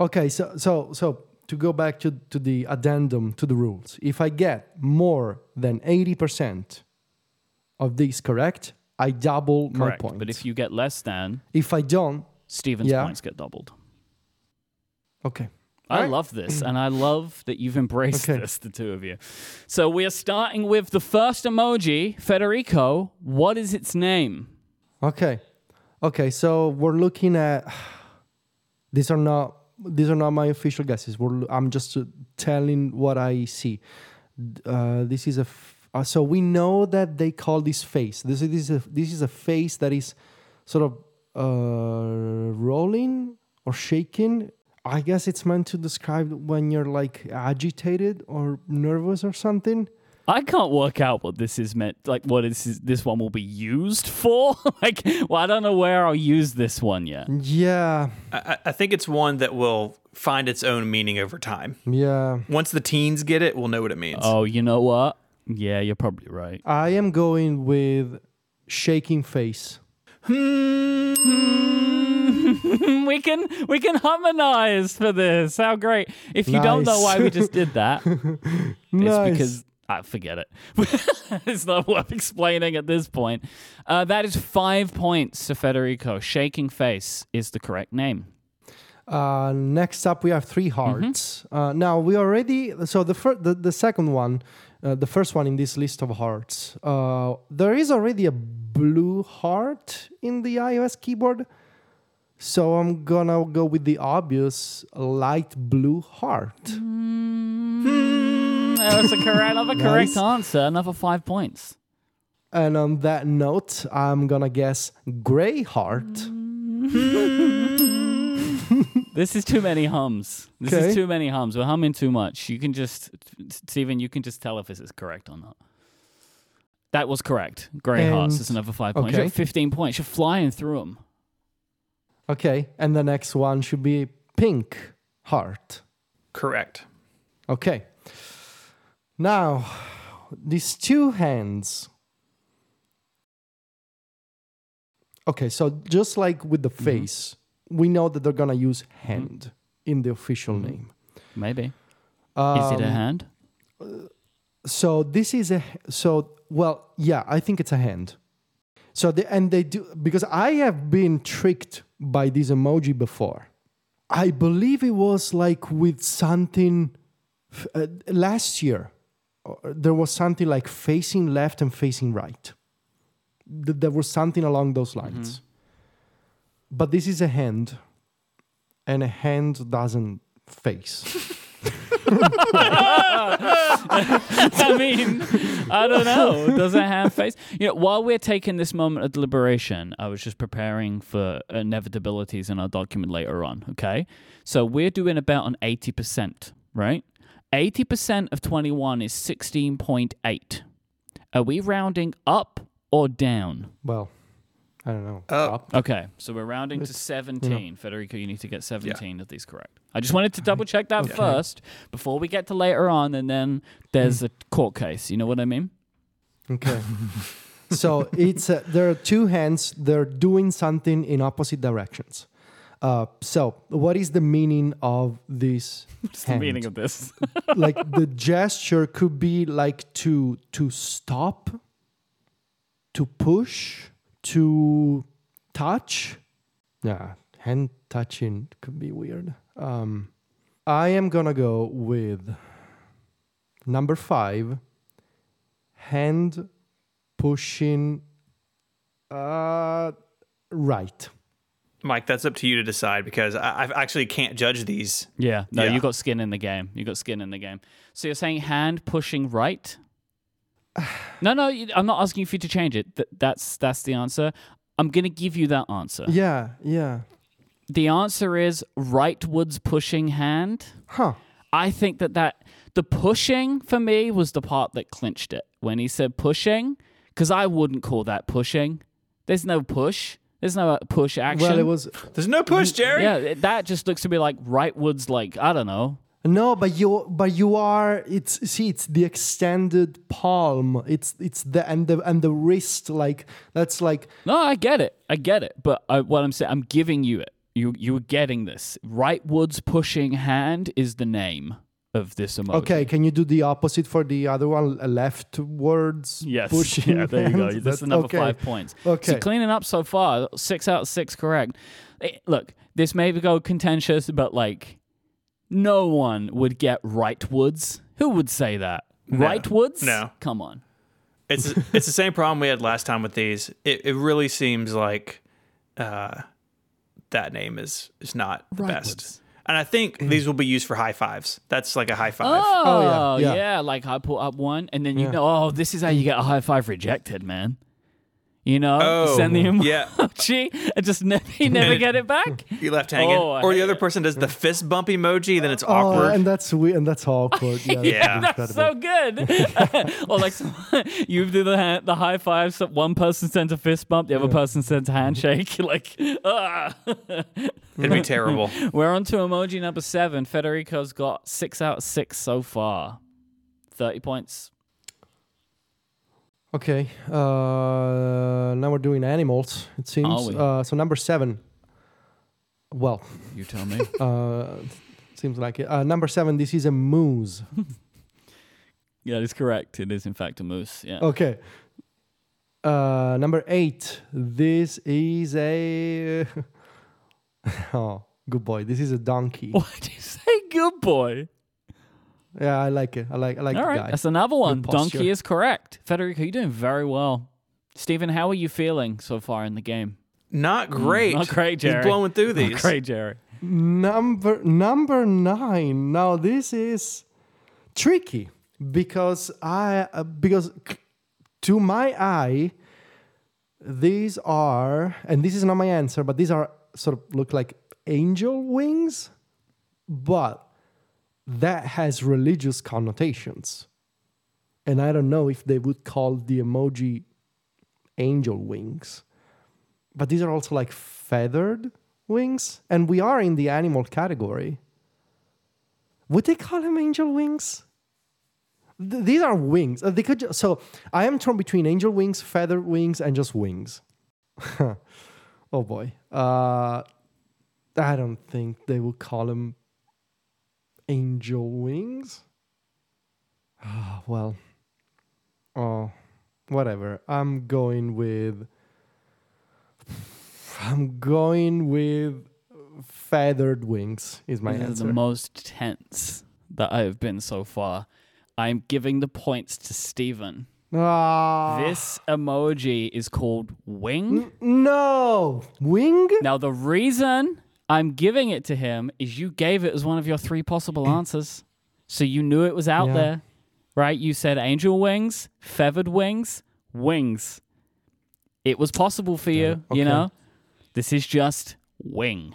Okay, so so so to go back to, to the addendum to the rules, if I get more than eighty percent of these correct, I double my Correct. points. But if you get less than, if I don't, Stephen's Yeah. points get doubled. okay. I Alright. love this, and I love that you've embraced Okay. this, the two of you. So we are starting with the first emoji, Federico. What is its name? Okay. Okay, so we're looking at (sighs) these are not these are not my official guesses. We're, I'm just uh, telling what I see. Uh, this is a f- uh, so we know that they call this face. This is this is a, this is a face that is sort of uh, rolling or shaking. I guess it's meant to describe when you're like agitated or nervous or something. I can't work out what this is meant, like what is this one will be used for. (laughs) like, well, I don't know where I'll use this one yet. Yeah, I, I- I think it's one that will find its own meaning over time. yeah. Once the teens get it, we'll know what it means. Oh, you know what? Yeah, you're probably right. I am going with shaking face. Hmm. (laughs) we can we can harmonize for this. How great! If you don't know why we just did that, (laughs) Nice. It's because I forget it. (laughs) it's not worth explaining at this point. Uh, that is five points to Federico. Shaking face is the correct name. Uh, next up, we have three hearts. Uh, now we already so the first, the, the second one, uh, the first one in this list of hearts. Uh, there is already a blue heart in the iOS keyboard, so I'm gonna go with the obvious light blue heart. Uh, that's a correct, another correct Nice. answer. Another five points. And on that note, I'm gonna guess gray heart. (laughs) This is too many hums. This Okay. is too many hums. We're humming too much. You can just, Stephen, you can just tell if this is correct or not. That was correct. Grey hearts And- is another five points. okay. You're at 15 points. You're flying through them. Okay, and the next one should be pink heart. Correct. Okay. Now, these two hands. Okay, so just like with the face, we know that they're gonna use hand in the official Mhm. name. Maybe. Is it a Um, hand? So this is a so well, yeah, I think it's a hand. So the and they do because I have been tricked by this emoji before. I believe it was like with something f- uh, last year. Uh, There was something like facing left and facing right. Th- There was something along those lines. But this is a hand, and a hand doesn't face. (laughs) I mean, I don't know. Does it have face? You know, while we're taking this moment of deliberation, I was just preparing for inevitabilities in our document later on. Okay, so we're doing about an eighty percent, right? Eighty percent of twenty-one is sixteen point eight. Are we rounding up or down? well, I don't know. Up. Up. Okay, so we're rounding to It's- 17. Federico, you need to get 17 of these correct. I just wanted to double (laughs) check that Okay. first before we get to later on, and then there's a court case. You know what I mean? Okay. (laughs) so it's uh, there are two hands. They're doing something in opposite directions. Uh, so what is the meaning of this? (laughs) What's the meaning of this? (laughs) like the (laughs) gesture could be like to to stop, to push, to touch. Yeah, hand touching could be weird. Um, I am gonna go with number five. Hand pushing. Uh, right. Mike, that's up to you to decide because I, I actually can't judge these. yeah, no, Yeah. you got skin in the game. You got skin in the game. So you're saying hand pushing right? (sighs) No, no, I'm not asking for you to change it. Th- that's that's the answer. I'm gonna give you that answer. Yeah, yeah. The answer is rightwards pushing hand. Huh. I think that that the pushing for me was the part that clinched it when he said pushing, because I wouldn't call that pushing. There's no push. There's no uh, push action. Well, it was There's no push, Jerry. yeah, that just looks to me like rightwards, like I don't know. No, but you but you are it's see it's the extended palm. It's it's the and the and the wrist like that's like No, I get it. I get it. But I, what I'm saying, I'm giving you it. You you're getting this. Rightwards pushing hand is the name of this emoji. okay. Can you do the opposite for the other one? Leftwards Yes. pushing. (laughs) Yeah, there you go. That's That's- another okay. five points. Okay. So cleaning up so far, six out of six correct. Eh, Look, this may go contentious, but like, no one would get rightwards. Who would say that? No. Rightwards? No. Come on. It's (laughs) it's the same problem we had last time with these. It it really seems like uh, that name is is not the Rightwards. best. And I think these will be used for high fives. That's like a high five. Oh, Oh, yeah, yeah, yeah. Like I pull up one, and then you Yeah. know, oh, this is how you get a high five rejected, man. You know, Oh, send the yeah. (laughs) emoji and just never, you never get it back. (laughs) You left hanging. Oh, or the other it. person does the fist bump emoji, then it's Oh, awkward. and that's weird and that's awkward. Yeah, (laughs) Yeah. that's That's so good. or like some, you do the hand, the high five. So one person sends a fist bump, the other person sends a handshake. like, ah. It'd be terrible. We're on to emoji number seven. Federico's got six out of six so far. Thirty points. Okay. Uh, now we're doing animals. It seems. Uh, so number seven. Well, You tell me. (laughs) uh, seems like it. Uh, number seven. This is a moose. (laughs) yeah, that is correct. It is in fact a moose. Yeah. Okay. Uh, number eight. This is a. (laughs) oh, good boy. This is a donkey. Why did you say good boy? Yeah, I like it. I like. I like All the right, guy. that's another one. Donkey is correct. Federico, you're doing very well. Stephen, how are you feeling so far in the game? Not great. Not great, Jerry. He's blowing through these. Not great, Jerry. Number number nine. Now this is tricky because I uh, because to my eye these are and this is not my answer, but these are sort of look like angel wings, but that has religious connotations, and I don't know if they would call the emoji angel wings, but these are also like feathered wings and we are in the animal category Would they call them angel wings? Th- these are wings. Uh, they could. Ju- so I am torn between angel wings, feather wings, and just wings. (laughs) oh boy. Uh, I don't think they would call them angel wings. Ah, well. Oh, whatever. I'm going with. I'm going with feathered wings. Is my This is answer. the most tense that I have been so far. I'm giving the points to Stephen. Ah. This emoji is called wing. N- no wing. Now, the reason I'm giving it to him is you gave it as one of your three possible (clears throat) answers. So you knew it was out Yeah. there, right? You said angel wings, feathered wings, wings. It was possible for you, okay. you know? This is just wing.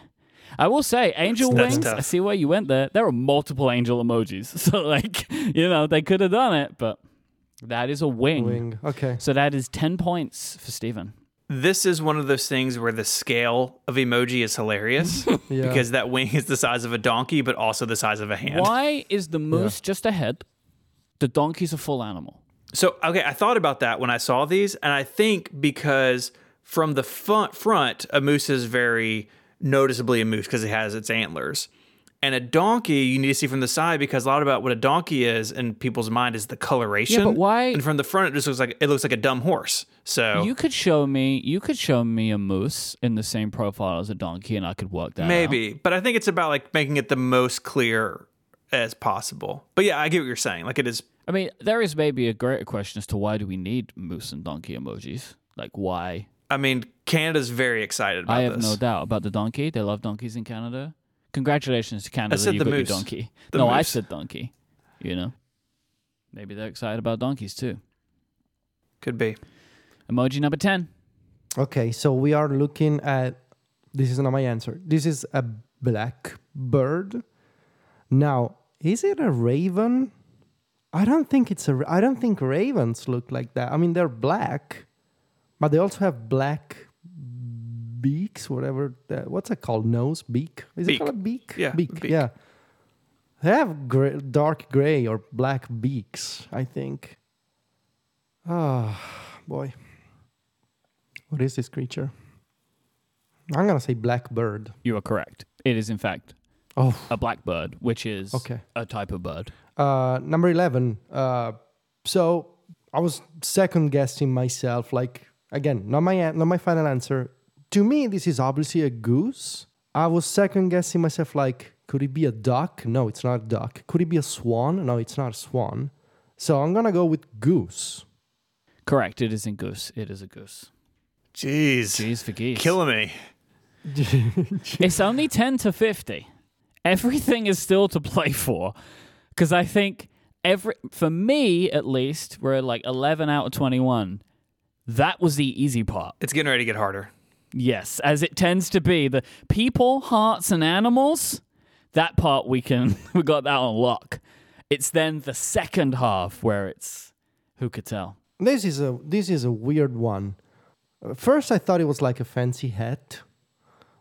I will say, angel That's wings, tough. I see where you went there. There are multiple angel emojis. (laughs) So, like, you know, they could have done it, but that is a wing. Wing. Okay. So that is 10 points for Stephen. This is one of those things where the scale of emoji is hilarious (laughs) Yeah. because that wing is the size of a donkey, but also the size of a hand. Why is the moose just a head? The donkey's a full animal. So, okay, I thought about that when I saw these, and I think because from the front, front a moose is very noticeably a moose because it has its antlers. And a donkey, you need to see from the side because a lot about what a donkey is in people's mind is the coloration. Yeah, but why- And from the front, it just looks like it looks like a dumb horse. So You could show me you could show me a moose in the same profile as a donkey and I could work that out. maybe, but I think it's about like making it the most clear as possible. But yeah, I get what you're saying. Like it is. I mean, there is maybe a greater question as to why do we need moose and donkey emojis? Like why? I mean, Canada's very excited about I have this. no doubt about the donkey. They love donkeys in Canada. Congratulations to Canada, I said you the got moose. your donkey. The no, I said donkey. You know, maybe they're excited about donkeys too. Could be. Emoji number ten. Okay, so we are looking at this is not my answer. This is a black bird. Now, is it a raven? I don't think it's a. I don't think ravens look like that. I mean, they're black, but they also have black beaks, whatever that, what's it called? Nose, beak. Is it called a beak? Yeah, beak. beak. Yeah. They have gray, dark gray or black beaks, I think. Ah, boy. What is this creature? I'm gonna say blackbird. You are correct. It is in fact Oh, a blackbird, which is Okay. a type of bird. uh, number eleven. Uh, so I was second guessing myself. Like again, not my not my final answer. To me, this is obviously a goose. I was second guessing myself. Like, could it be a duck? No, it's not a duck. Could it be a swan? No, it's not a swan. So I'm gonna go with goose. Correct. It isn't goose. It is a goose. Jeez. Jeez for geese. Killing me. (laughs) It's only 10 to 50. Everything is still to play for. Because I think every, for me at least, we're at like 11 out of 21. That was the easy part. It's getting ready to get harder. Yes, as it tends to be. The people, hearts, and animals, that part we can, (laughs) we got that on lock. It's then the second half where it's, who could tell? This is a this is a weird one. First, I thought it was like a fancy hat,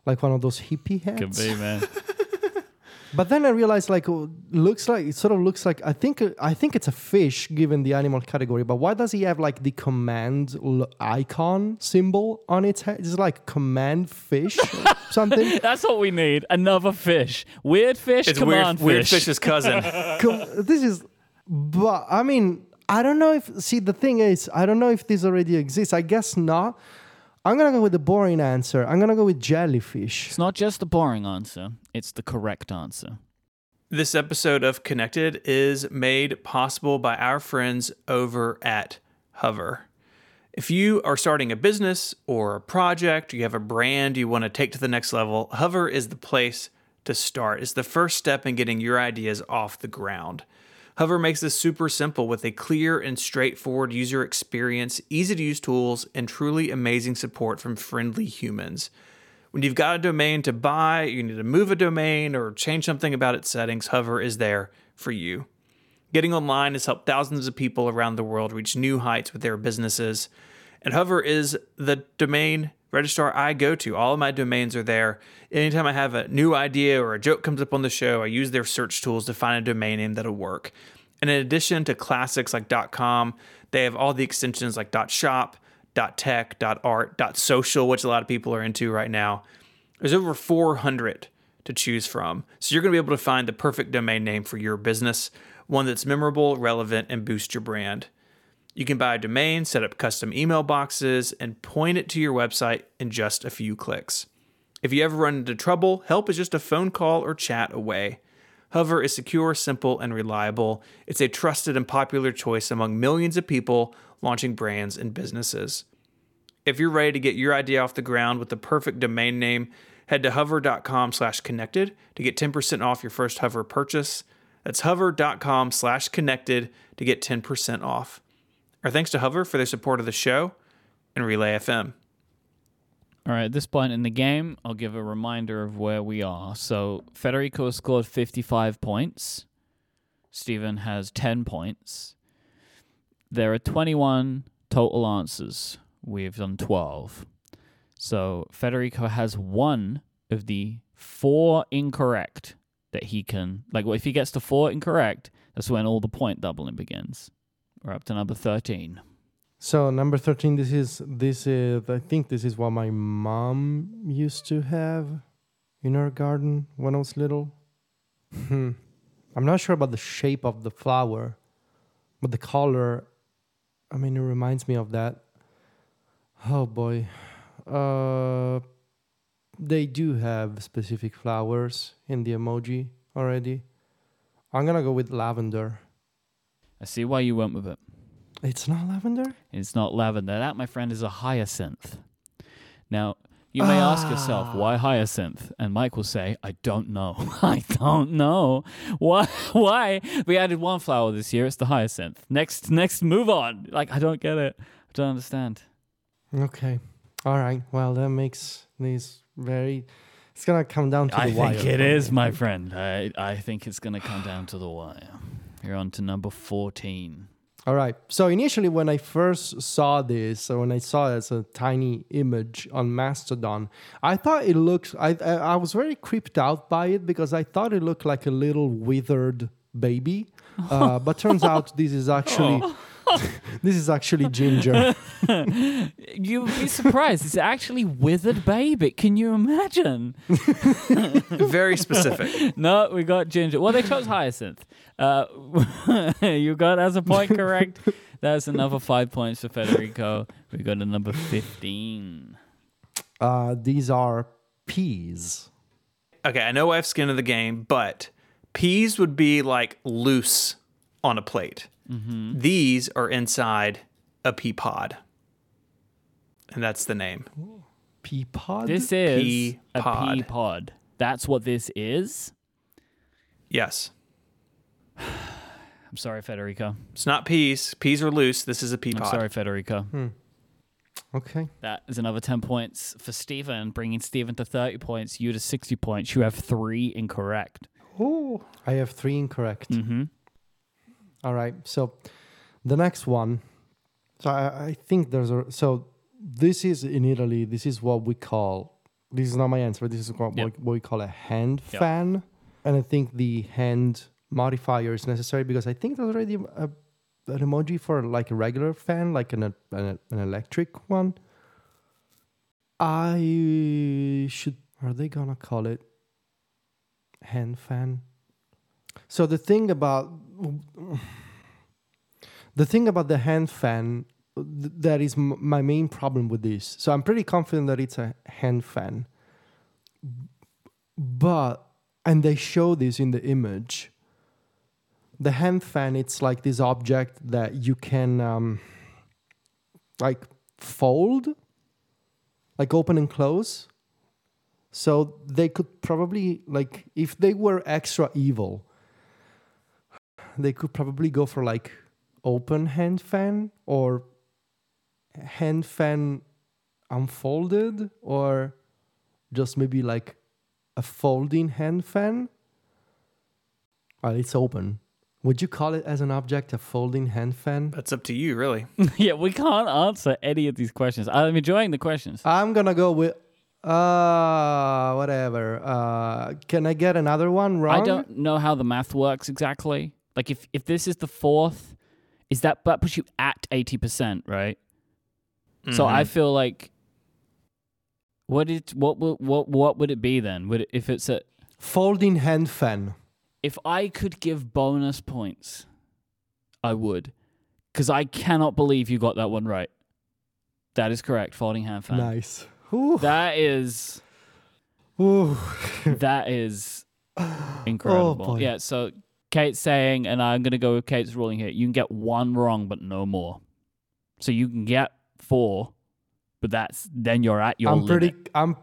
like one of those hippie hats. Could be, man. (laughs) But then I realized, like, oh, looks like it sort of looks like I think uh, I think it's a fish given the animal category. But why does he have like the command l- icon symbol on its head? It's like command fish or (laughs) something. That's what we need. Another fish. Weird fish, It's command weird, weird fish's cousin. (laughs) Com- this is, but I mean, I don't know if. See, the thing is, I don't know if this already exists. I guess not. I'm gonna go with the boring answer. I'm gonna go with jellyfish. It's not just the boring answer, it's the correct answer. This episode of Connected is made possible by our friends over at Hover. If you are starting a business or a project, you have a brand you want to take to the next level, Hover is the place to start. It's the first step in getting your ideas off the ground. Hover makes this super simple with a clear and straightforward user experience, easy to use tools, and truly amazing support from friendly humans. When you've got a domain to buy, you need to move a domain or change something about its settings, Hover is there for you. Getting online has helped thousands of people around the world reach new heights with their businesses. And Hover is the domain registrar I go to. All of my domains are there. Anytime I have a new idea or a joke comes up on the show, I use their search tools to find a domain name that'll work. And in addition to classics like .com, they have all the extensions like .shop, .tech, .art, .social, which a lot of people are into right now. There's over 400 to choose from. So you're going to be able to find the perfect domain name for your business, one that's memorable, relevant, and boost your brand. You can buy a domain, set up custom email boxes, and point it to your website in just a few clicks. If you ever run into trouble, help is just a phone call or chat away. Hover is secure, simple, and reliable. It's a trusted and popular choice among millions of people launching brands and businesses. If you're ready to get your idea off the ground with the perfect domain name, head to hover.com slash connected to get 10% off your first Hover purchase. That's hover.com slash connected to get 10% off. Our thanks to Hover for their support of the show and Relay FM. All right, at this point in the game, I'll give a reminder of where we are. So Federico has scored 55 points. Stephen has 10 points. There are 21 total answers. We've done 12. So Federico has one of the four incorrect that he can. Like, well, if he gets to four incorrect, that's when all the point doubling begins. We're up to number 13. So number thirteen, this is this is I think this is what my mom used to have in her garden when I was little. Hmm. I'm not sure about the shape of the flower, but the color. I mean, it reminds me of that. Oh boy, uh, they do have specific flowers in the emoji already. I'm gonna go with lavender. I see why you went with it. It's not lavender. It's not lavender. That, my friend, is a hyacinth. Now, you may ask yourself, ah. why hyacinth? And Mike will say, I don't know. (laughs) I don't know. Why (laughs) why? We added one flower this year, it's the hyacinth. Next next move on. Like I don't get it. I don't understand. Okay. All right. Well, that makes these very. It's gonna come down to the I wire. think it is, my friend. I I think it's gonna come down to the wire. You're on to number fourteen. All right. So initially, when I first saw this, or when I saw it as a tiny image on Mastodon, I thought it looked. I I, I was very creeped out by it because I thought it looked like a little withered baby. (laughs) Uh, but turns out this is actually (laughs) this is actually ginger. (laughs) You'd be surprised. it's actually withered baby. Can you imagine? (laughs) Very specific. No, we got ginger. Well, they chose hyacinth. Uh, you got as a point correct. That's another five points for Federico. We got a number fifteen. Uh, these are peas. Okay, I know I have skin in the game, but peas would be like loose on a plate. These are inside a pea pod. And that's the name. Pea pod. This is Pea a pod. pea pod. That's what this is. Yes. (sighs) I'm sorry, Federico. It's not peas. Peas are loose. This is a pea I'm pod. sorry, Federico. okay. That is another 10 points for Stephen, bringing Stephen to 30 points, you to 60 points. You have three incorrect. Oh, I have three incorrect. Mm-hmm. All right. So the next one. So I, I think there's a so this is in Italy. This is what we call. This is not my answer. This is what, Yep. what we call a hand Yep. fan, and I think the hand modifier is necessary because I think there's already a, an emoji for like a regular fan, like an an, an electric one. I should. Are they gonna call it hand fan? So the thing about the thing about the hand fan th- that is m- my main problem with this. So I'm pretty confident that it's a hand fan, but and they show this in the image. The hand fan, it's like this object that you can um, like fold, like open and close. So they could probably like if they were extra evil, they could probably go for like open hand fan or hand fan unfolded or just maybe like a folding hand fan. Well, it's open. Would you call it as an object a folding hand fan? That's up to you, really. (laughs) yeah, we can't answer any of these questions. I'm enjoying the questions. I'm gonna go with uh whatever. Uh can I get another one wrong? I don't know how the math works exactly. Like if if this is the fourth, is that that puts you at eighty percent, right? So I Mhm. feel like what it what would what what would it be then? Would it, if it's a Folding hand fan. if I could give bonus points, I would, because I cannot believe you got that one right. That is correct. Folding hand fan. Nice. Ooh. That is Ooh. (laughs) that is incredible. boy. yeah. So Kate's saying, and I'm gonna go with Kate's ruling here. You can get one wrong, but no more. So you can get four, but that's then you're at your I'm limit. pretty I'm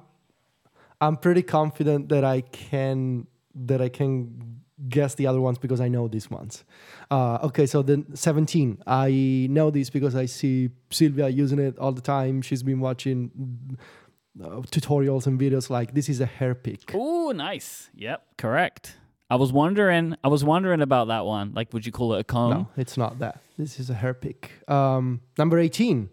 I'm pretty confident that I can that I can guess the other ones because I know these ones. Uh, okay, so the 17. I know this because I see Sylvia using it all the time. She's been watching uh, tutorials and videos like this is a hair pick. Oh, nice. Yep, correct. I was wondering. I was wondering about that one. Like, would you call it a comb? No, it's not that. This is a hair pick. Um, number 18.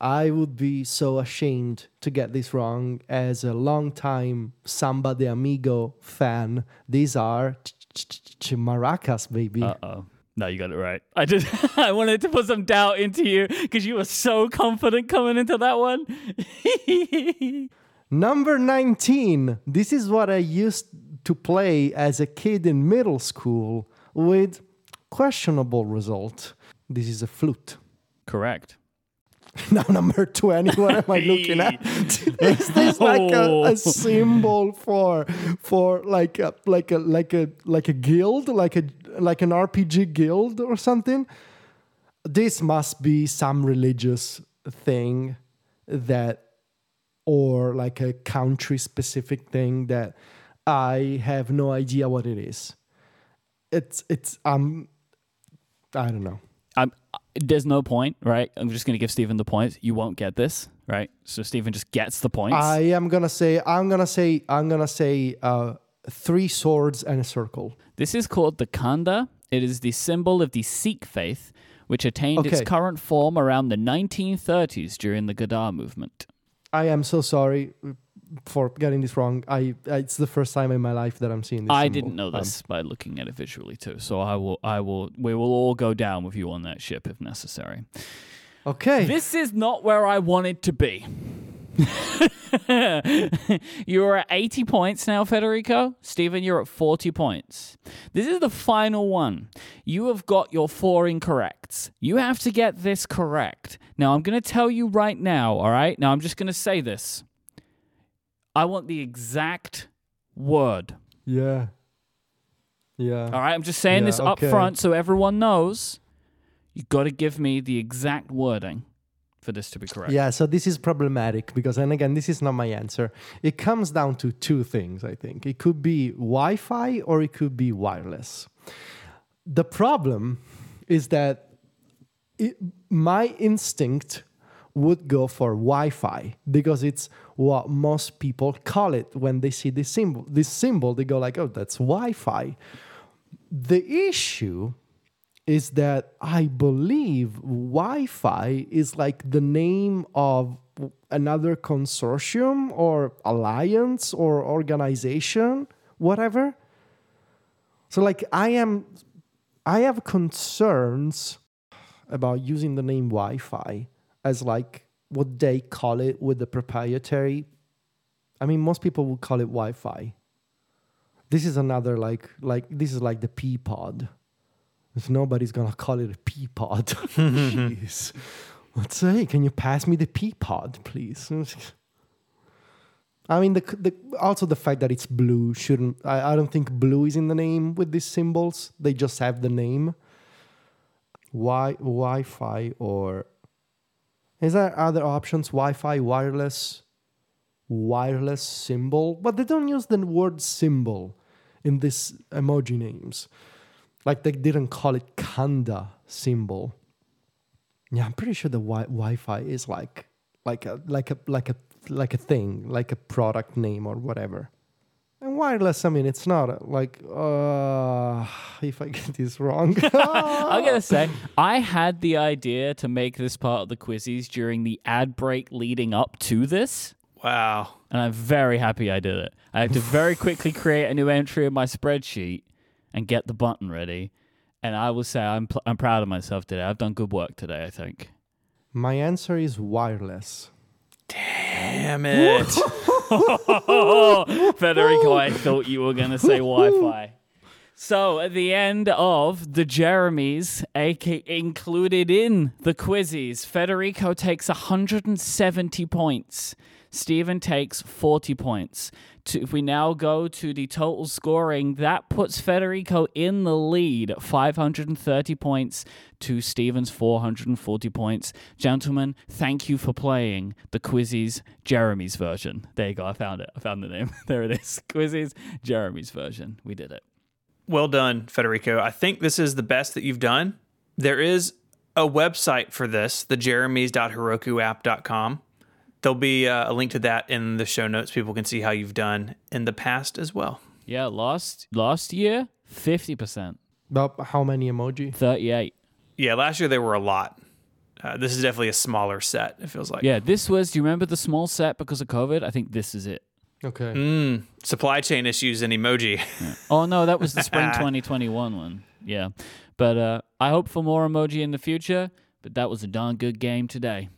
I would be so ashamed to get this wrong as a longtime Samba de Amigo fan. These are maracas, baby. Uh oh. No, you got it right. I just (laughs) I wanted to put some doubt into you because you were so confident coming into that one. (laughs) Number 19. This is what I used to play as a kid in middle school with questionable result. This is a flute. Correct. (laughs) Now number 20, what am I looking at? (laughs) is this like a, Oh. a symbol for for like a like a like a like a guild, like a like an RPG guild or something? This must be some religious thing that or like a country specific thing that I have no idea what it is. It's it's um I don't know. I'm, there's no point, right? I'm just going to give Stephen the points. You won't get this, right? So Stephen just gets the points. I am gonna say I'm gonna say I'm gonna say uh, three swords and a circle. This is called the Khanda. It is the symbol of the Sikh faith, which attained its current form around the 1930s during the Gadar movement. I am so sorry for getting this wrong. I it's the first time in my life that I'm seeing this. I symbol. didn't know Um, this by looking at it visually too. So I will, I will, we will all go down with you on that ship if necessary. okay. This is not where I wanted to be. (laughs) you're at 80 points now, Federico. Stephen, you're at 40 points. This is the final one. You have got your four incorrects. You have to get this correct. Now, I'm going to tell you right now, all right? Now, I'm just going to say this. I want the exact word. yeah. Yeah. All right, I'm just saying Yeah, this up okay. front so everyone knows. You've got to give me the exact wording for this to be correct. Yeah, so this is problematic because, and again, this is not my answer. It comes down to two things, I think. It could be Wi Fi or it could be wireless. The problem is that it, my instinct would go for Wi-Fi because it's what most people call it when they see this symbol. This symbol, they go like, "Oh, that's Wi-Fi." The issue is that I believe Wi-Fi is like the name of another consortium or alliance or organization, whatever. So like I am I have concerns about using the name Wi-Fi as like what they call it with the proprietary. I mean, most people would call it Wi-Fi. This is another like like this is like the P pod. If nobody's gonna call it a P pod, (laughs) jeez. Let's say, can you pass me the P pod, please? (laughs) I mean, the, the also the fact that it's blue shouldn't. I, I don't think blue is in the name with these symbols. They just have the name. Wi Wi-Fi or is there other options? Wi-Fi, wireless, wireless symbol, but they don't use the word symbol in these emoji names. Like they didn't call it Khanda symbol. Yeah, I'm pretty sure the wi- Wi-Fi is like like a like a like a like a thing, like a product name or whatever. And wireless, I mean, it's not uh, like uh, if I get (laughs) this wrong. (laughs) I'm gonna say I had the idea to make this part of the quizzes during the ad break leading up to this, Wow. and I'm very happy I did it. I had to very (laughs) quickly create a new entry in my spreadsheet and get the button ready. And I will say I'm pl- I'm proud of myself today. I've done good work today. I think. My answer is wireless. Damn it. (laughs) Federico, I thought you were going to say Wi Fi. So at the end of the Jeremies, AK included in the quizzes, Federico takes 170 points. Stephen takes 40 points. To, if we now go to the total scoring, that puts Federico in the lead, 530 points to Stephen's 440 points. Gentlemen, thank you for playing the Quizzes Jeremies version. There you go. I found it. I found the name. (laughs) there it is. Quizzes Jeremies version. We did it. Well done, Federico. I think this is the best that you've done. There is a website for this, the jeremys.herokuapp.com. There'll be uh, a link to that in the show notes. People can see how you've done in the past as well. Yeah, last last year, 50%, But how many emoji? 38. Yeah, last year there were a lot. Uh, this is definitely a smaller set, it feels like. Yeah, this was, do you remember the small set because of COVID? I think this is it. Okay. Mm, supply chain issues and emoji. Oh no, that was the spring (laughs) 2021 one. Yeah. But uh, I hope for more emoji in the future, but that was a darn good game today.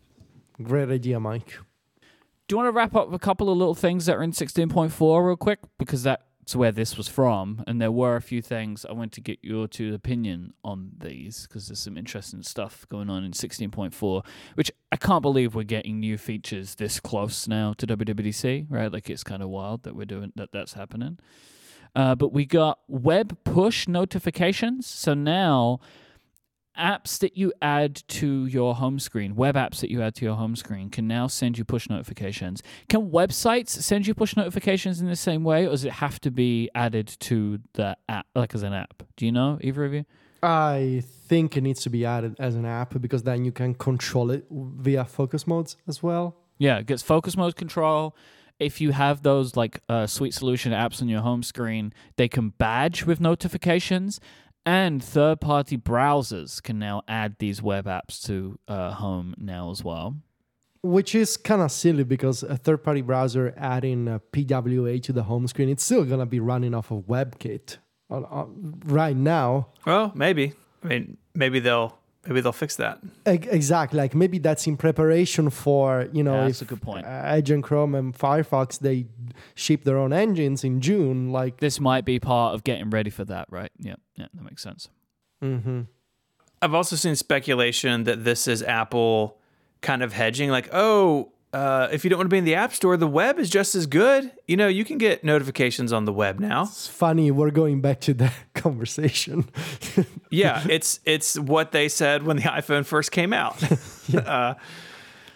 Great idea, Myke. Do you want to wrap up a couple of little things that are in 16.4 real quick? Because that's where this was from. And there were a few things I want to get your two opinion on these because there's some interesting stuff going on in 16.4, which I can't believe we're getting new features this close now to WWDC, right? Like it's kind of wild that we're doing that, that's happening. Uh, but we got web push notifications. So now apps that you add to your home screen, web apps that you add to your home screen, can now send you push notifications. Can websites send you push notifications in the same way, or does it have to be added to the app, like as an app? Do you know, either of you? I think it needs to be added as an app because then you can control it via focus modes as well. Yeah, it gets focus mode control. If you have those like uh, Sweet Solution apps on your home screen, they can badge with notifications, and third-party browsers can now add these web apps to uh, home now as well. Which is kind of silly because a third party browser adding a PWA to the home screen, it's still going to be running off of WebKit uh, uh, right now. well, maybe. I mean, maybe they'll maybe they'll fix that. Exactly. Like maybe that's in preparation for, you know, Yeah, that's if a good point. uh, Edge and Chrome and Firefox, they ship their own engines in June. Like, This might be part of getting ready for that, right? Yeah, yeah, that makes sense. hmm I've also seen speculation that this is Apple kind of hedging, like, oh, uh, if you don't want to be in the App Store, the web is just as good. You know, you can get notifications on the web now. it's funny. We're going back to that (laughs) conversation. (laughs) Yeah, it's it's what they said when the iPhone first came out. (laughs) uh,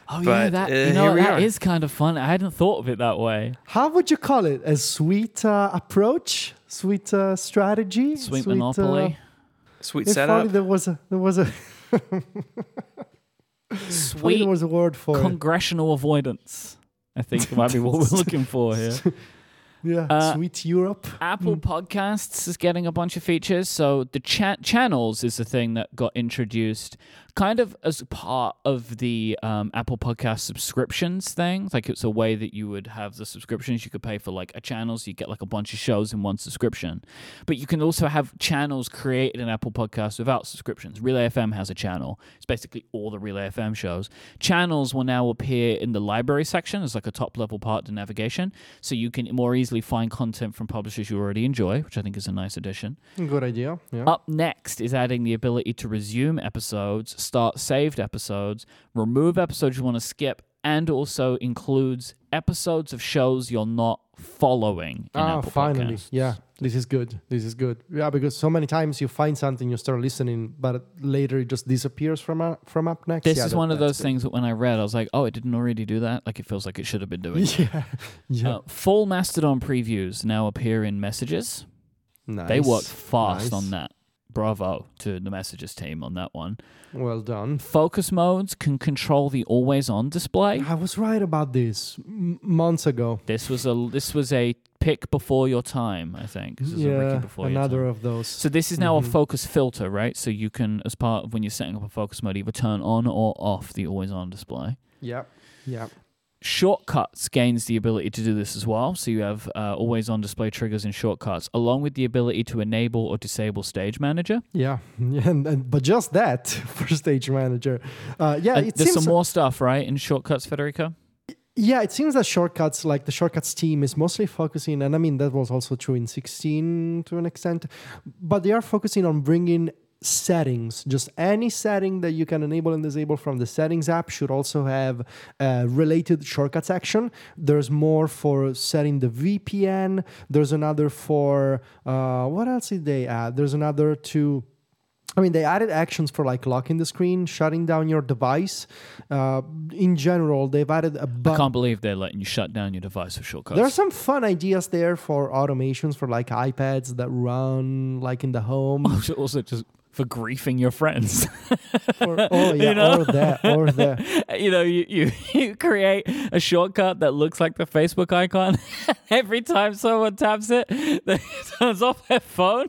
Oh yeah, But, that uh, you know here we that are. is kind of fun. I hadn't thought of it that way. How would you call it? A sweet uh, approach? Sweet uh, strategy? Sweet, uh, monopoly, sweet if only setup. there was a there was a only sweet there was a word for it. congressional avoidance. I think might be what we're looking for here. (laughs) Yeah, Uh, sweet Europe. Apple Podcasts is getting a bunch of features. So the cha- channels is the thing that got introduced kind of as part of the um, Apple Podcast subscriptions thing. Like it's a way that you would have the subscriptions. You could pay for like a channel, so you get like a bunch of shows in one subscription. But you can also have channels created in Apple Podcasts without subscriptions. Relay FM has a channel. It's basically all the Relay FM shows. Channels will now appear in the library section as like a top level part of the navigation, so you can more easily find content from publishers you already enjoy, which I think is a nice addition. Good idea. Yeah. Up next is adding the ability to resume episodes, start saved episodes, remove episodes you want to skip, and also includes episodes of shows you're not following. In Ah, Apple finally. Podcasts. Yeah, this is good. This is good. Yeah, because so many times you find something, you start listening, but later it just disappears from uh, from up next. This Yeah, is that- one of those good. things that when I read, I was like, oh, it didn't already do that. Like it feels like it should have been doing. it. (laughs) Yeah, yeah. Uh, full Mastodon previews now appear in messages. nice. They worked fast Nice. on that. Bravo to the messages team on that one. Well done. Focus modes can control the always on display. I was right about this m- months ago. This was a this was a pick before your time. I think. This is a Ricky yeah, before your another time. of those. So this is now Mhm. a focus filter, right? So you can, as part of when you're setting up a focus mode, either turn on or off the always on display. yeah, yeah, Shortcuts gains the ability to do this as well. So you have uh, always on display triggers in shortcuts, along with the ability to enable or disable Stage Manager. yeah. (laughs) And, and, but just that (laughs) for Stage Manager. Uh, yeah, it there's seems some more stuff, right, in shortcuts, Federico? Yeah, it seems that shortcuts, like the shortcuts team, is mostly focusing, and I mean that was also true in 16 to an extent, but they are focusing on bringing settings. Just any setting that you can enable and disable from the settings app should also have a related shortcuts action. There's more for setting the VPN. There's another for uh, what else did they add? There's another to I mean, they added actions for like locking the screen, shutting down your device. Uh, in general, they've added a I bunch. can't believe they're letting you shut down your device with shortcuts. There are some fun ideas there for automations for like iPads that run like in the home. also, (laughs) also just for griefing your friends. (laughs) or, (laughs) oh yeah, You know? or that, or that. (laughs) you know, you, you, you create a shortcut that looks like the Facebook icon. Every time someone taps it, it turns off their phone.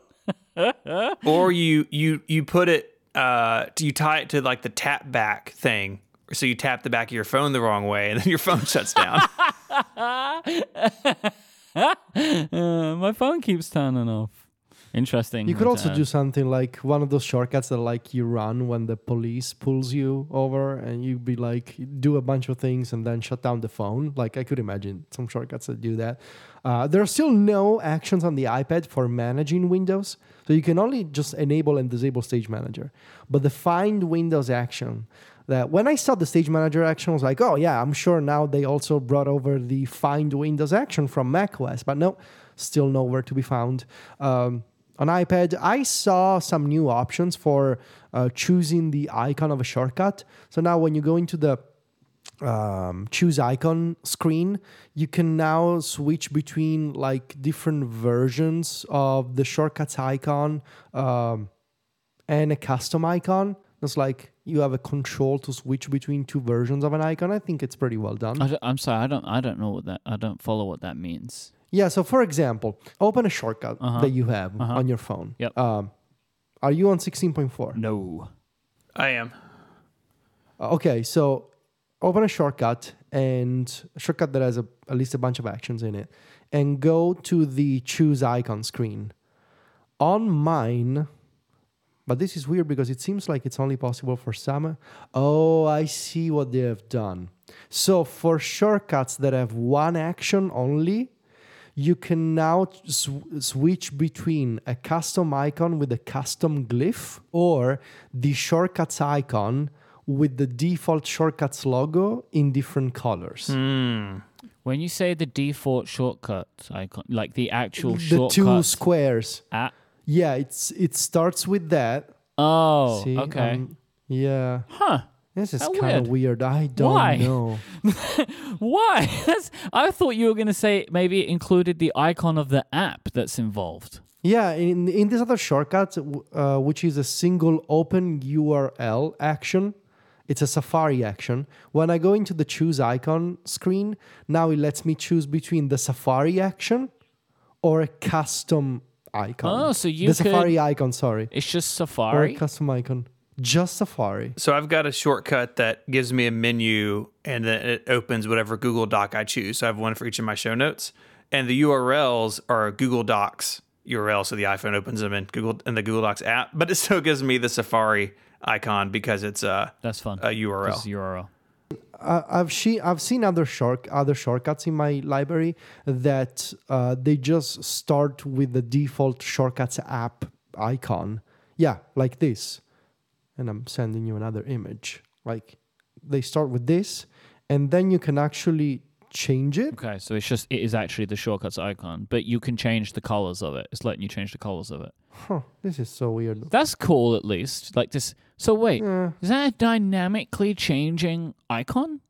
or you you you put it uh you tie it to like the tap back thing so you tap the back of your phone the wrong way and then your phone shuts down Uh, my phone keeps turning off. Interesting. You could also do something like one of those shortcuts that like you run when the police pulls you over, and you be like do a bunch of things and then shut down the phone. Like I could imagine some shortcuts that do that. Uh, there are still no actions on the iPad for managing Windows, so you can only just enable and disable Stage Manager. But the Find Windows action. That when I saw the Stage Manager action, I was like, oh yeah, I'm sure now they also brought over the Find Windows action from macOS, but no, still nowhere to be found. Um, on iPad, I saw some new options for uh, choosing the icon of a shortcut. So now, when you go into the um, choose icon screen, you can now switch between like different versions of the shortcuts icon um, and a custom icon. It's like you have a control to switch between two versions of an icon. I think it's pretty well done. I am sorry, I don't. I don't know what that. I don't follow what that means. Yeah, so for example, open a shortcut Uh-huh. that you have Uh-huh. on your phone. Yep. Um, are you on 16.4? No. i am Uh, Okay, so open a shortcut and a shortcut that has a, at least a bunch of actions in it, and go to the choose icon screen. On mine, but this is weird because it seems like it's only possible for some. Oh, I see what they have done. So for shortcuts that have one action only, you can now sw- switch between a custom icon with a custom glyph or the shortcuts icon with the default shortcuts logo in different colors. Hmm. When you say the default shortcut icon, like the actual the two squares. at. Yeah, it's it starts with that. Oh, See, okay. um, yeah. huh. This is kind of weird. I don't Why? know. (laughs) Why? That's. I thought you were gonna say maybe it included the icon of the app that's involved. Yeah, in in this other shortcut, uh, which is a single open URL action, it's a Safari action. When I go into the choose icon screen, now it lets me choose between the Safari action or a custom icon. Oh, so you the Safari icon, sorry, It's just Safari. or a custom icon, just Safari. so i've got a shortcut that gives me a menu and then it opens whatever google doc i choose so i have one for each of my show notes and the urls are google docs url so the iphone opens them in google in the google docs app but it still gives me the safari icon because it's a, That's fun. a url It's URL. I- I've she, I've seen other short other shortcuts in my library that uh, they just start with the default shortcuts app icon. Yeah, like this. And I'm sending you another image. Like they start with this, and then you can actually change it. Okay, so it's just it is actually the shortcuts icon, but you can change the colors of it. It's letting you change the colors of it. Huh, this is so weird. That's cool, at least. Like this. So wait, Eh, is that a dynamically changing icon?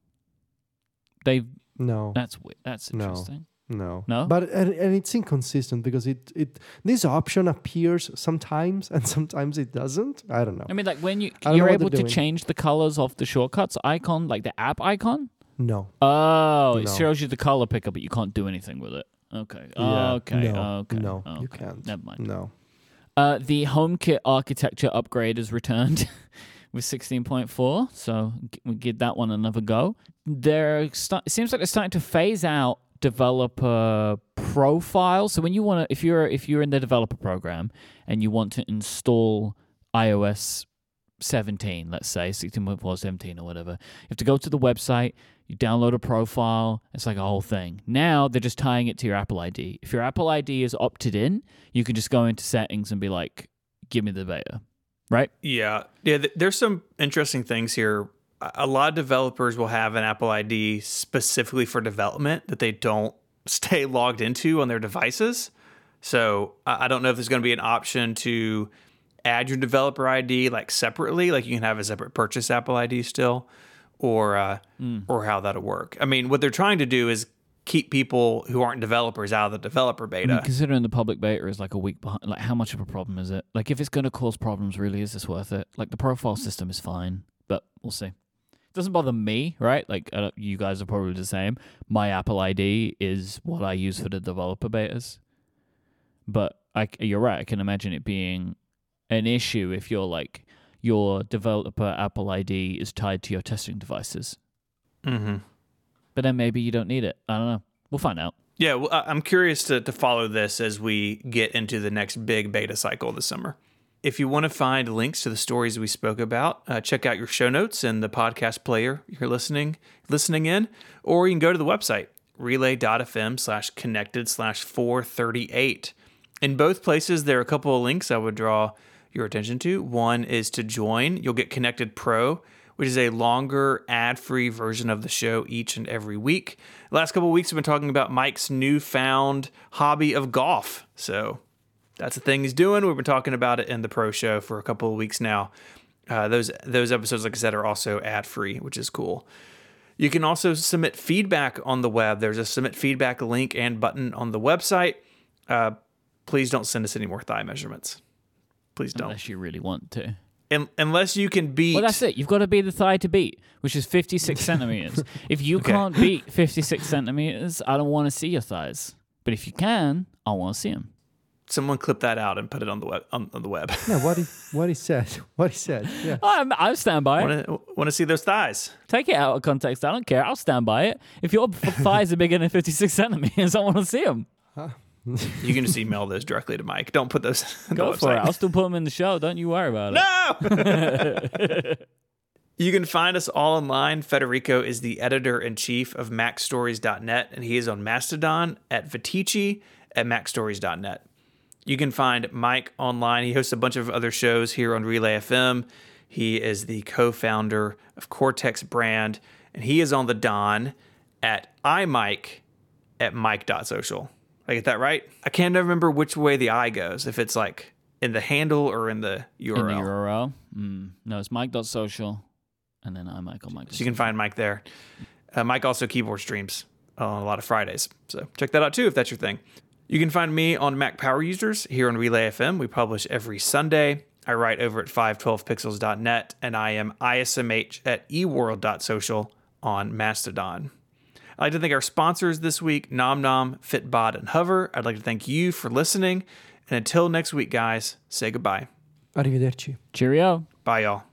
They've no, That's. That's interesting. No, No? But and, and it's inconsistent because it it this option appears sometimes and (laughs) sometimes it doesn't. I don't know. I mean, like when you I don't know you're able to doing. change the colors of the shortcuts icon, like the app icon. No. Oh, it No. shows you the color picker, but you can't do anything with it. Okay. Yeah, okay. no, okay. no, okay. you can't. Never mind. No. Uh, the HomeKit architecture upgrade is returned (laughs) with 16.4, so we give that one another go. They're sta- it seems like they're starting to phase out developer profile. So when you want to, if you're if you're in the developer program and you want to install iOS 17, let's say 16.4, 17 or whatever, you have to go to the website. You download a profile. It's like a whole thing. Now they're just tying it to your Apple ID. If your Apple ID is opted in, you can just go into settings and be like, "Give me the beta," right? Yeah, yeah. th- There's some interesting things here. A lot of developers will have an Apple ID specifically for development that they don't (laughs) stay logged into on their devices. So I I don't know if there's going to be an option to add your developer ID like separately, like you can have a separate purchase Apple ID still, or uh, or how that'll work. I mean, what they're trying to do is keep people who aren't developers out of the developer I beta. mean, considering the public beta is like a week behind, like how much of a problem is it? Like if it's going to cause problems, really, is this worth it? Like the profile system is fine, but we'll see. Doesn't bother me, right? Like I don't, you guys are probably the same. My Apple ID is what I use for the developer betas, but I, you're right. I can imagine it being an issue if you're like your developer Apple ID is tied to your testing devices. Mm-hmm. But then maybe you don't need it. I don't know. We'll find out. Yeah, well, I'm curious to, to follow this as we get into the next big beta cycle this summer. If you want to find links to the stories we spoke about, uh, check out your show notes in the podcast player you're listening listening in, or you can go to the website relay.fm slash connected slash 438. In both places, there are a couple of links I would draw your attention to. One is to join. You'll get Connected Pro, which is a longer ad-free version of the show each and every week. The last couple of weeks, we've been talking about Myke's newfound hobby of golf. So that's the thing he's doing. We've been talking about it in the Pro Show for a couple of weeks now. Uh, those those episodes, like I said, are also ad-free, which is cool. You can also submit feedback on the web. There's a submit feedback link and button on the website. Uh, please don't send us any more thigh measurements. Please don't. Unless you really want to. Un- unless you can beat. Well, that's it. You've got to be the thigh to beat, which is 56 (laughs) centimeters. If you can't beat 56 centimeters, I don't want to see your thighs. But if you can, I want to see them. Someone clip that out and put it on the web. On, on the web. Yeah, what he (laughs) what he said. What he said. Yeah. I'm, I stand by it. Want to want to see those thighs? Take it out of context. I don't care. I'll stand by it. If your f- (laughs) thighs are bigger than 56 centimeters, I want to see them. You can just email those directly to Myke. Don't put those. Go the for it. I'll still put them in the show. Don't you worry about it. No! (laughs) you can find us all online. Federico is the editor in chief of MacStories.net, and he is on Mastodon at Viticci at MacStories.net. You can find Myke online. He hosts a bunch of other shows here on Relay FM. He is the co founder of Cortex Brand, and he is on the Don at iMike at Mike.social. I get that right? I can't remember which way the I goes, if it's like in the handle or in the URL. In the URL? Mm. No, it's mike.social. And then I'm Michael Mike. So you can find Myke there. Uh, Myke also keyboard streams on a lot of Fridays. So check that out too if that's your thing. You can find me on Mac Power Users here on Relay FM. We publish every Sunday. I write over at 512pixels.net and I am ISMH at eworld.social on Mastodon. I'd like to thank our sponsors this week, Nom Nom, Fitbod, and Hover. I'd like to thank you for listening. And until next week, guys, say goodbye. Arrivederci. Cheerio. Bye, y'all.